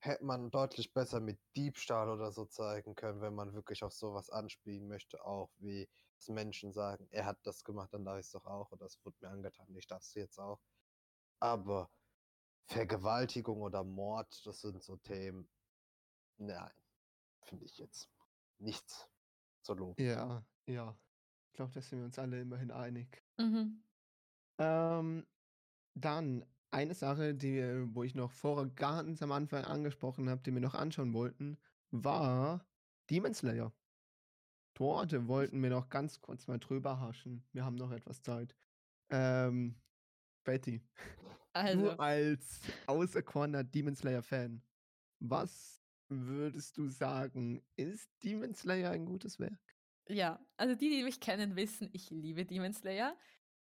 hätte man deutlich besser mit Diebstahl oder so zeigen können, wenn man wirklich auf sowas anspielen möchte, auch wie dass Menschen sagen, er hat das gemacht, dann darf ich es doch auch, oder das wurde mir angetan, ich darf es jetzt auch. Aber Vergewaltigung oder Mord, das sind so Themen, nein, finde ich jetzt nichts zu loben. Ja, ja. Ich glaube, da sind wir uns alle immerhin einig. Mhm. Ähm, dann eine Sache, die, wir- wo ich noch vorher ganz am Anfang angesprochen habe, die wir noch anschauen wollten, war Demon Slayer. Dort wollten wir noch ganz kurz mal drüber haschen. Wir haben noch etwas Zeit. Ähm, Betty, Also, du als auserkorener Demon Slayer-Fan, was würdest du sagen, ist Demon Slayer ein gutes Werk? ja, also die, die mich kennen, wissen, ich liebe Demon Slayer.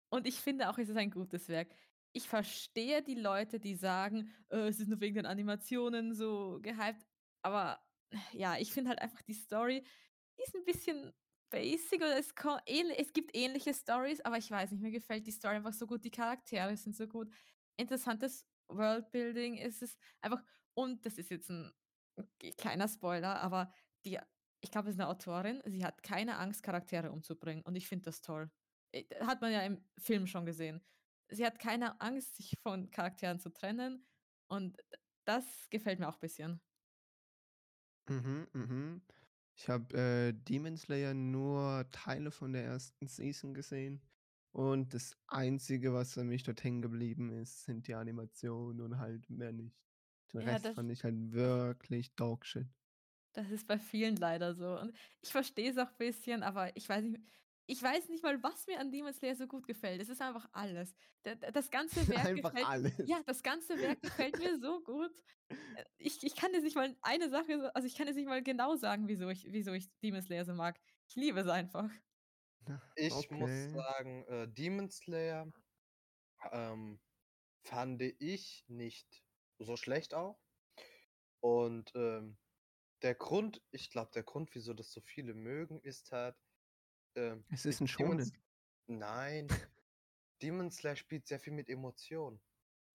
Und ich finde auch, es ist ein gutes Werk. Ich verstehe die Leute, die sagen, äh, es ist nur wegen den Animationen so gehypt. Aber ja, ich finde halt einfach die Story, die ist ein bisschen basic oder es, es gibt ähnliche Stories, aber ich weiß nicht, mir gefällt die Story einfach so gut, die Charaktere sind so gut. Interessantes Worldbuilding ist es einfach, und das ist jetzt ein kleiner Spoiler, aber die, ich glaube, es ist eine Autorin, sie hat keine Angst, Charaktere umzubringen und ich finde das toll. Äh, Hat man ja im Film schon gesehen. Sie hat keine Angst, sich von Charakteren zu trennen und das gefällt mir auch ein bisschen. Mhm, mhm. Ich habe äh, Demon Slayer nur Teile von der ersten Season gesehen. Und das Einzige, was für mich dort hängen geblieben ist, sind die Animationen und halt mehr nicht. Den Ja, Rest fand ich halt wirklich Dogshit. Das ist bei vielen leider so. Und ich verstehe es auch ein bisschen, aber ich weiß nicht, ich weiß nicht mal, was mir an Demon Slayer so gut gefällt. Es ist einfach alles. Da- da- Das ganze Werk Einfach gefällt alles. Ja, das ganze Werk gefällt mir so gut. Äh, Ich, ich kann jetzt nicht mal eine Sache, so- also ich kann jetzt nicht mal genau sagen, wieso ich, wieso ich Demon Slayer so mag. Ich liebe es einfach. Ich okay. muss sagen, äh, Demon Slayer ähm, fand ich nicht so schlecht auch. Und ähm, der Grund, ich glaube, der Grund, wieso das so viele mögen, ist halt. Ähm, Es ist ein Demon Shonen. S- Nein. Demon Slayer spielt sehr viel mit Emotionen.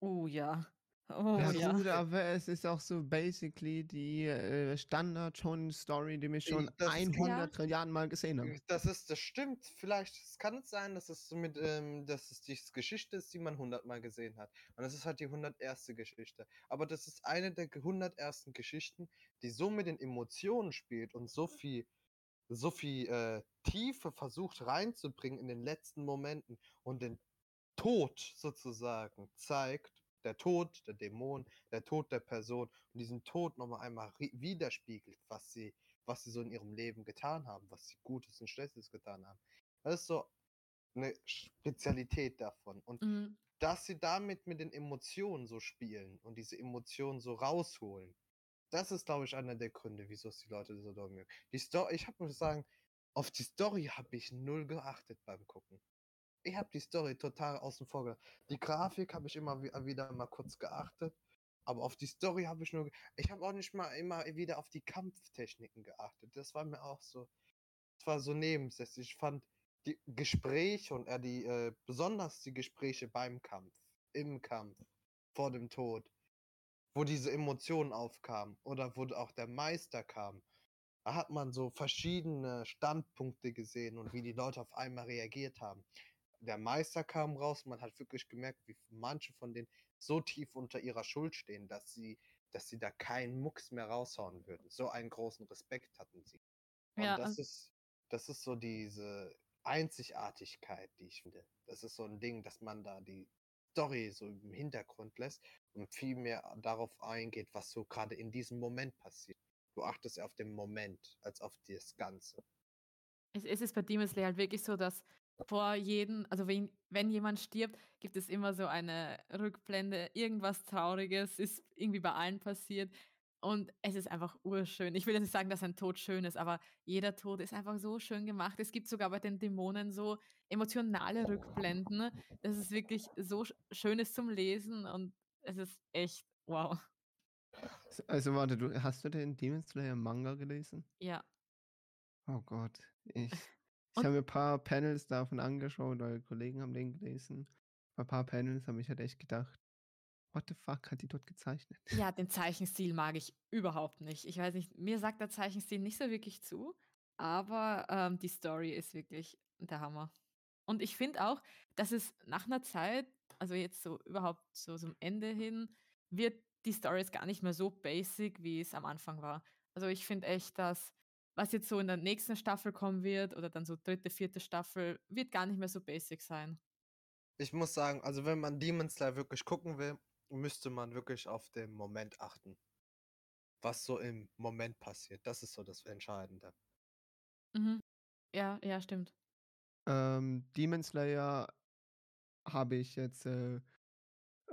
Oh ja. Oh Ja, ja. gut, aber es ist auch so basically die äh, Standard-Shonen-Story, die wir schon das ist- 100 Trilliarden Mal gesehen haben. Das ist, das stimmt. Vielleicht es kann es sein, dass es so mit, ähm, dass es die Geschichte ist, die man hundertmal gesehen hat. Und das ist halt die 101. Geschichte. Aber das ist eine der 101. Geschichten, die so mit den Emotionen spielt und so viel, so viel äh, Tiefe versucht reinzubringen in den letzten Momenten und den Tod sozusagen zeigt. Der Tod der Dämon, der Tod der Person und diesen Tod nochmal einmal widerspiegelt, was sie was sie so in ihrem Leben getan haben, was sie Gutes und Schlechtes getan haben. Das ist so eine Spezialität davon. Und Mhm. dass sie damit mit den Emotionen so spielen und diese Emotionen so rausholen, das ist, glaube ich, einer der Gründe, wieso es die Leute so doll mögen. Die Story, ich muss sagen, auf die Story habe ich null geachtet beim Gucken. Ich habe die Story total außen vor gelassen. Die Grafik habe ich immer wi- wieder mal kurz geachtet, aber auf die Story habe ich nur. Ich habe auch nicht mal immer wieder auf die Kampftechniken geachtet. Das war mir auch so. Das war so nebensächlich. Ich fand die Gespräche und äh, die, äh, besonders die Gespräche beim Kampf, im Kampf, vor dem Tod, wo diese Emotionen aufkamen oder wo auch der Meister kam. Da hat man so verschiedene Standpunkte gesehen und wie die Leute auf einmal reagiert haben. Der Meister kam raus, man hat wirklich gemerkt, wie manche von denen so tief unter ihrer Schuld stehen, dass sie, dass sie da keinen Mucks mehr raushauen würden. So einen großen Respekt hatten sie. Und Ja, das also- ist, das ist so diese Einzigartigkeit, die ich finde. Das ist so ein Ding, dass man da die Story so im Hintergrund lässt und viel mehr darauf eingeht, was so gerade in diesem Moment passiert. Du achtest auf den Moment als auf das Ganze. Es, es ist bei Demon Slayer halt wirklich so, dass vor jedem, also wenn, wenn jemand stirbt, gibt es immer so eine Rückblende, irgendwas Trauriges ist irgendwie bei allen passiert. Und es ist einfach urschön. Ich will jetzt nicht sagen, dass ein Tod schön ist, aber jeder Tod ist einfach so schön gemacht. Es gibt sogar bei den Dämonen so emotionale Rückblenden. Das ist wirklich so sch- schön ist zum Lesen und es ist echt wow. Also warte, du hast du den Demon Slayer Manga gelesen? Ja. Oh Gott, ich, ich habe mir ein paar Panels davon angeschaut, weil Kollegen haben den gelesen. Bei ein paar Panels habe ich halt echt gedacht, what the fuck hat die dort gezeichnet? Ja, den Zeichenstil mag ich überhaupt nicht. Ich weiß nicht, mir sagt der Zeichenstil nicht so wirklich zu, aber ähm, die Story ist wirklich der Hammer. Und ich finde auch, dass es nach einer Zeit, also jetzt so überhaupt so zum Ende hin, wird die Story jetzt gar nicht mehr so basic, wie es am Anfang war. Also ich finde echt, dass was jetzt so in der nächsten Staffel kommen wird oder dann so dritte, vierte Staffel, wird gar nicht mehr so basic sein. Ich muss sagen, also wenn man Demon Slayer wirklich gucken will, müsste man wirklich auf den Moment achten. Was so im Moment passiert. Das ist so das Entscheidende. Mhm. Ja, ja, stimmt. Ähm, Demon Slayer habe ich jetzt, äh,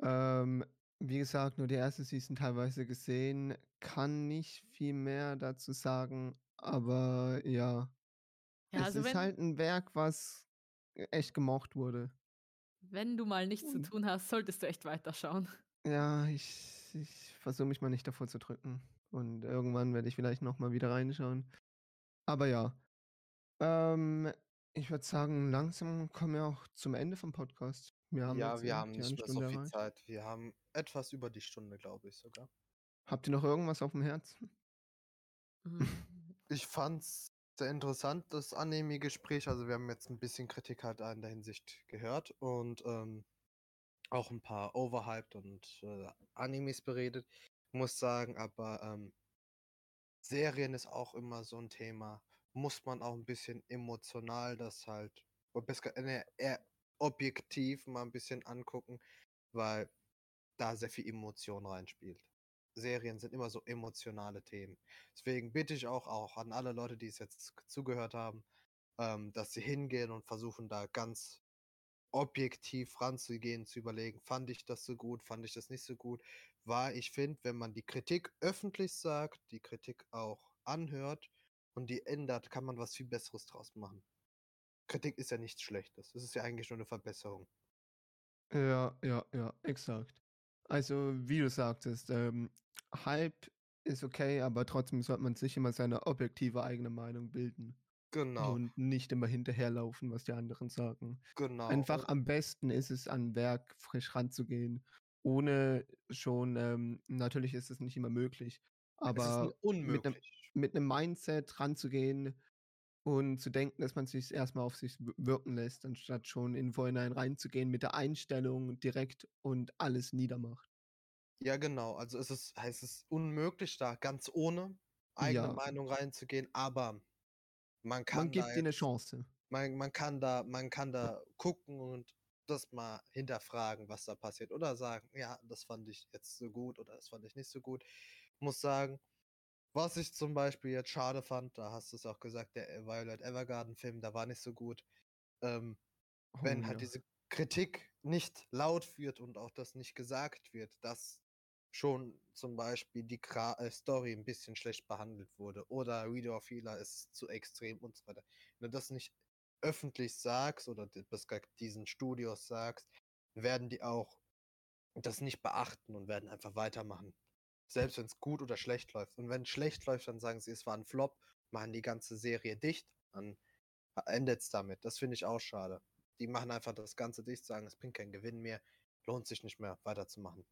ähm, wie gesagt, nur die erste Season teilweise gesehen. Kann nicht viel mehr dazu sagen, aber ja. Ja, es also ist wenn, halt ein Werk, was echt gemocht wurde. wenn du mal nichts zu Mhm. tun hast, solltest du echt weiterschauen. Ja, ich, ich versuche mich mal nicht davor zu drücken. Und irgendwann werde ich vielleicht nochmal wieder reinschauen. Aber ja. Ähm, ich würde sagen, langsam kommen wir auch zum Ende vom Podcast. Wir haben ja, wir haben nicht mehr so viel erreicht. Zeit. Wir haben etwas über die Stunde, glaube ich sogar. Habt ihr noch irgendwas auf dem Herzen? Mhm. Ich fand's sehr interessant, das Anime-Gespräch. Also wir haben jetzt ein bisschen Kritik halt in der Hinsicht gehört und ähm, auch ein paar Overhyped und äh, Animes beredet. Muss sagen, aber ähm, Serien ist auch immer so ein Thema. Muss man auch ein bisschen emotional das halt, oder besser, ne, eher objektiv mal ein bisschen angucken, weil da sehr viel Emotion reinspielt. Serien sind immer so emotionale Themen. Deswegen bitte ich auch, auch an alle Leute, die es jetzt zugehört haben, ähm, dass sie hingehen und versuchen da ganz objektiv ranzugehen, zu überlegen, fand ich das so gut, fand ich das nicht so gut. Weil ich finde, wenn man die Kritik öffentlich sagt, die Kritik auch anhört und die ändert, kann man was viel Besseres draus machen. Kritik ist ja nichts Schlechtes. Es ist ja eigentlich nur eine Verbesserung. Ja, ja, ja, exakt. Also, wie du sagtest, ähm, Hype ist okay, aber trotzdem sollte man sich immer seine objektive eigene Meinung bilden Genau, und nicht immer hinterherlaufen, was die anderen sagen. genau. Einfach am besten ist es, an Werk frisch ranzugehen, ohne schon, ähm, natürlich ist es nicht immer möglich, aber mit einem Mindset ranzugehen und zu denken, dass man sich erstmal auf sich wirken lässt, anstatt schon in Vorhinein reinzugehen mit der Einstellung direkt und alles niedermacht. Ja, genau. Also es ist, heißt es unmöglich, da ganz ohne eigene Ja. Meinung reinzugehen, aber man kann Man gibt da dir eine Chance. man, man kann da, man kann da gucken und das mal hinterfragen, was da passiert. Oder sagen, ja, das fand ich jetzt so gut oder das fand ich nicht so gut. Muss sagen, was ich zum Beispiel jetzt schade fand, da hast du es auch gesagt, der äh, Violet Evergarden-Film, der war nicht so gut. Ähm, wenn Oh, halt ja. diese Kritik nicht laut wird und auch das nicht gesagt wird, dass schon zum Beispiel die Gra äh, Story ein bisschen schlecht behandelt wurde oder Reader of ist zu extrem und so weiter. Wenn du das nicht öffentlich sagst oder das diesen Studios sagst, werden die auch das nicht beachten und werden einfach weitermachen. Selbst wenn es gut oder schlecht läuft. Und wenn es schlecht läuft, dann sagen sie, es war ein Flop, machen die ganze Serie dicht, dann endet es damit. Das finde ich auch schade. Die machen einfach das Ganze dicht, sagen, es bringt keinen Gewinn mehr, lohnt sich nicht mehr weiterzumachen.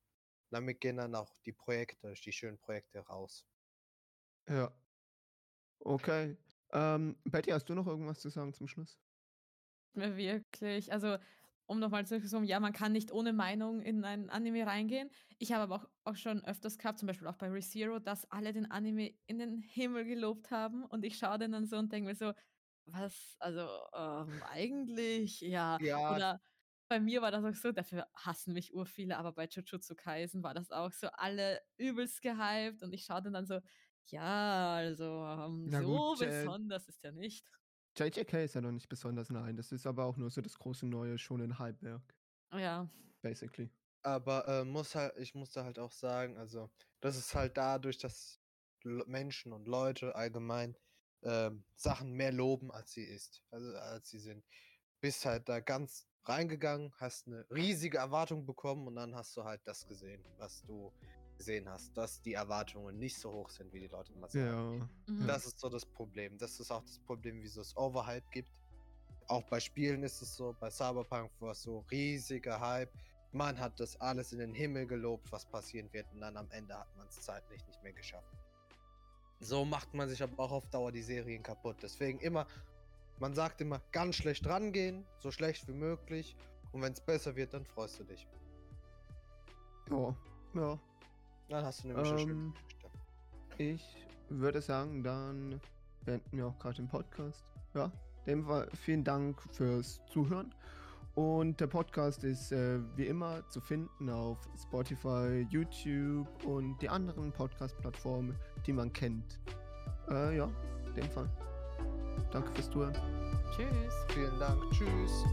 Damit gehen dann auch die Projekte, die schönen Projekte raus. Ja. Okay. Ähm, Betty, hast du noch irgendwas zu sagen zum Schluss? Wirklich. Also, um nochmal zurückzukommen, ja, man kann nicht ohne Meinung in ein Anime reingehen. Ich habe aber auch, auch schon öfters gehabt, zum Beispiel auch bei ReZero, dass alle den Anime in den Himmel gelobt haben und ich schaue den dann so und denke mir so, was, also ähm, eigentlich, ja. Ja, Oder bei mir war das auch so, dafür hassen mich ur viele, aber bei Jujutsu Kaisen war das auch so, alle übelst gehypt und ich schaue den dann so, ja, also ähm, Na so gut, äh, besonders ist er nicht. JJK ist ja noch nicht besonders, nein. Das ist aber auch nur so das große neue Shonen Hype-Werk, Ja. basically. aber äh, muss halt, ich muss da halt auch sagen, also das ist halt dadurch, dass Menschen und Leute allgemein ähm, Sachen mehr loben, als sie ist, also als sie sind. Bist halt da ganz reingegangen, hast eine riesige Erwartung bekommen und dann hast du halt das gesehen, was du gesehen hast, dass die Erwartungen nicht so hoch sind, wie die Leute immer sagen. Ja. Mhm. Das ist so das Problem. Das ist auch das Problem, wieso es Overhype gibt. Auch bei Spielen ist es so, bei Cyberpunk war es so riesiger Hype. Man hat das alles in den Himmel gelobt, was passieren wird, und dann am Ende hat man es zeitlich nicht mehr geschafft. So macht man sich aber auch auf Dauer die Serien kaputt. Deswegen immer, man sagt immer, ganz schlecht rangehen, so schlecht wie möglich. Und wenn es besser wird, dann freust du dich. Ja. Ja. Dann hast du nämlich eine schöne Ähm, Geschichte. Ich würde sagen, dann beenden wir auch gerade den Podcast. Ja, in dem Fall vielen Dank fürs Zuhören. Und der Podcast ist äh, wie immer zu finden auf Spotify, YouTube und die anderen Podcast-Plattformen, die man kennt. Äh, ja, in dem Fall. Danke fürs Zuhören. Tschüss. Vielen Dank. Tschüss.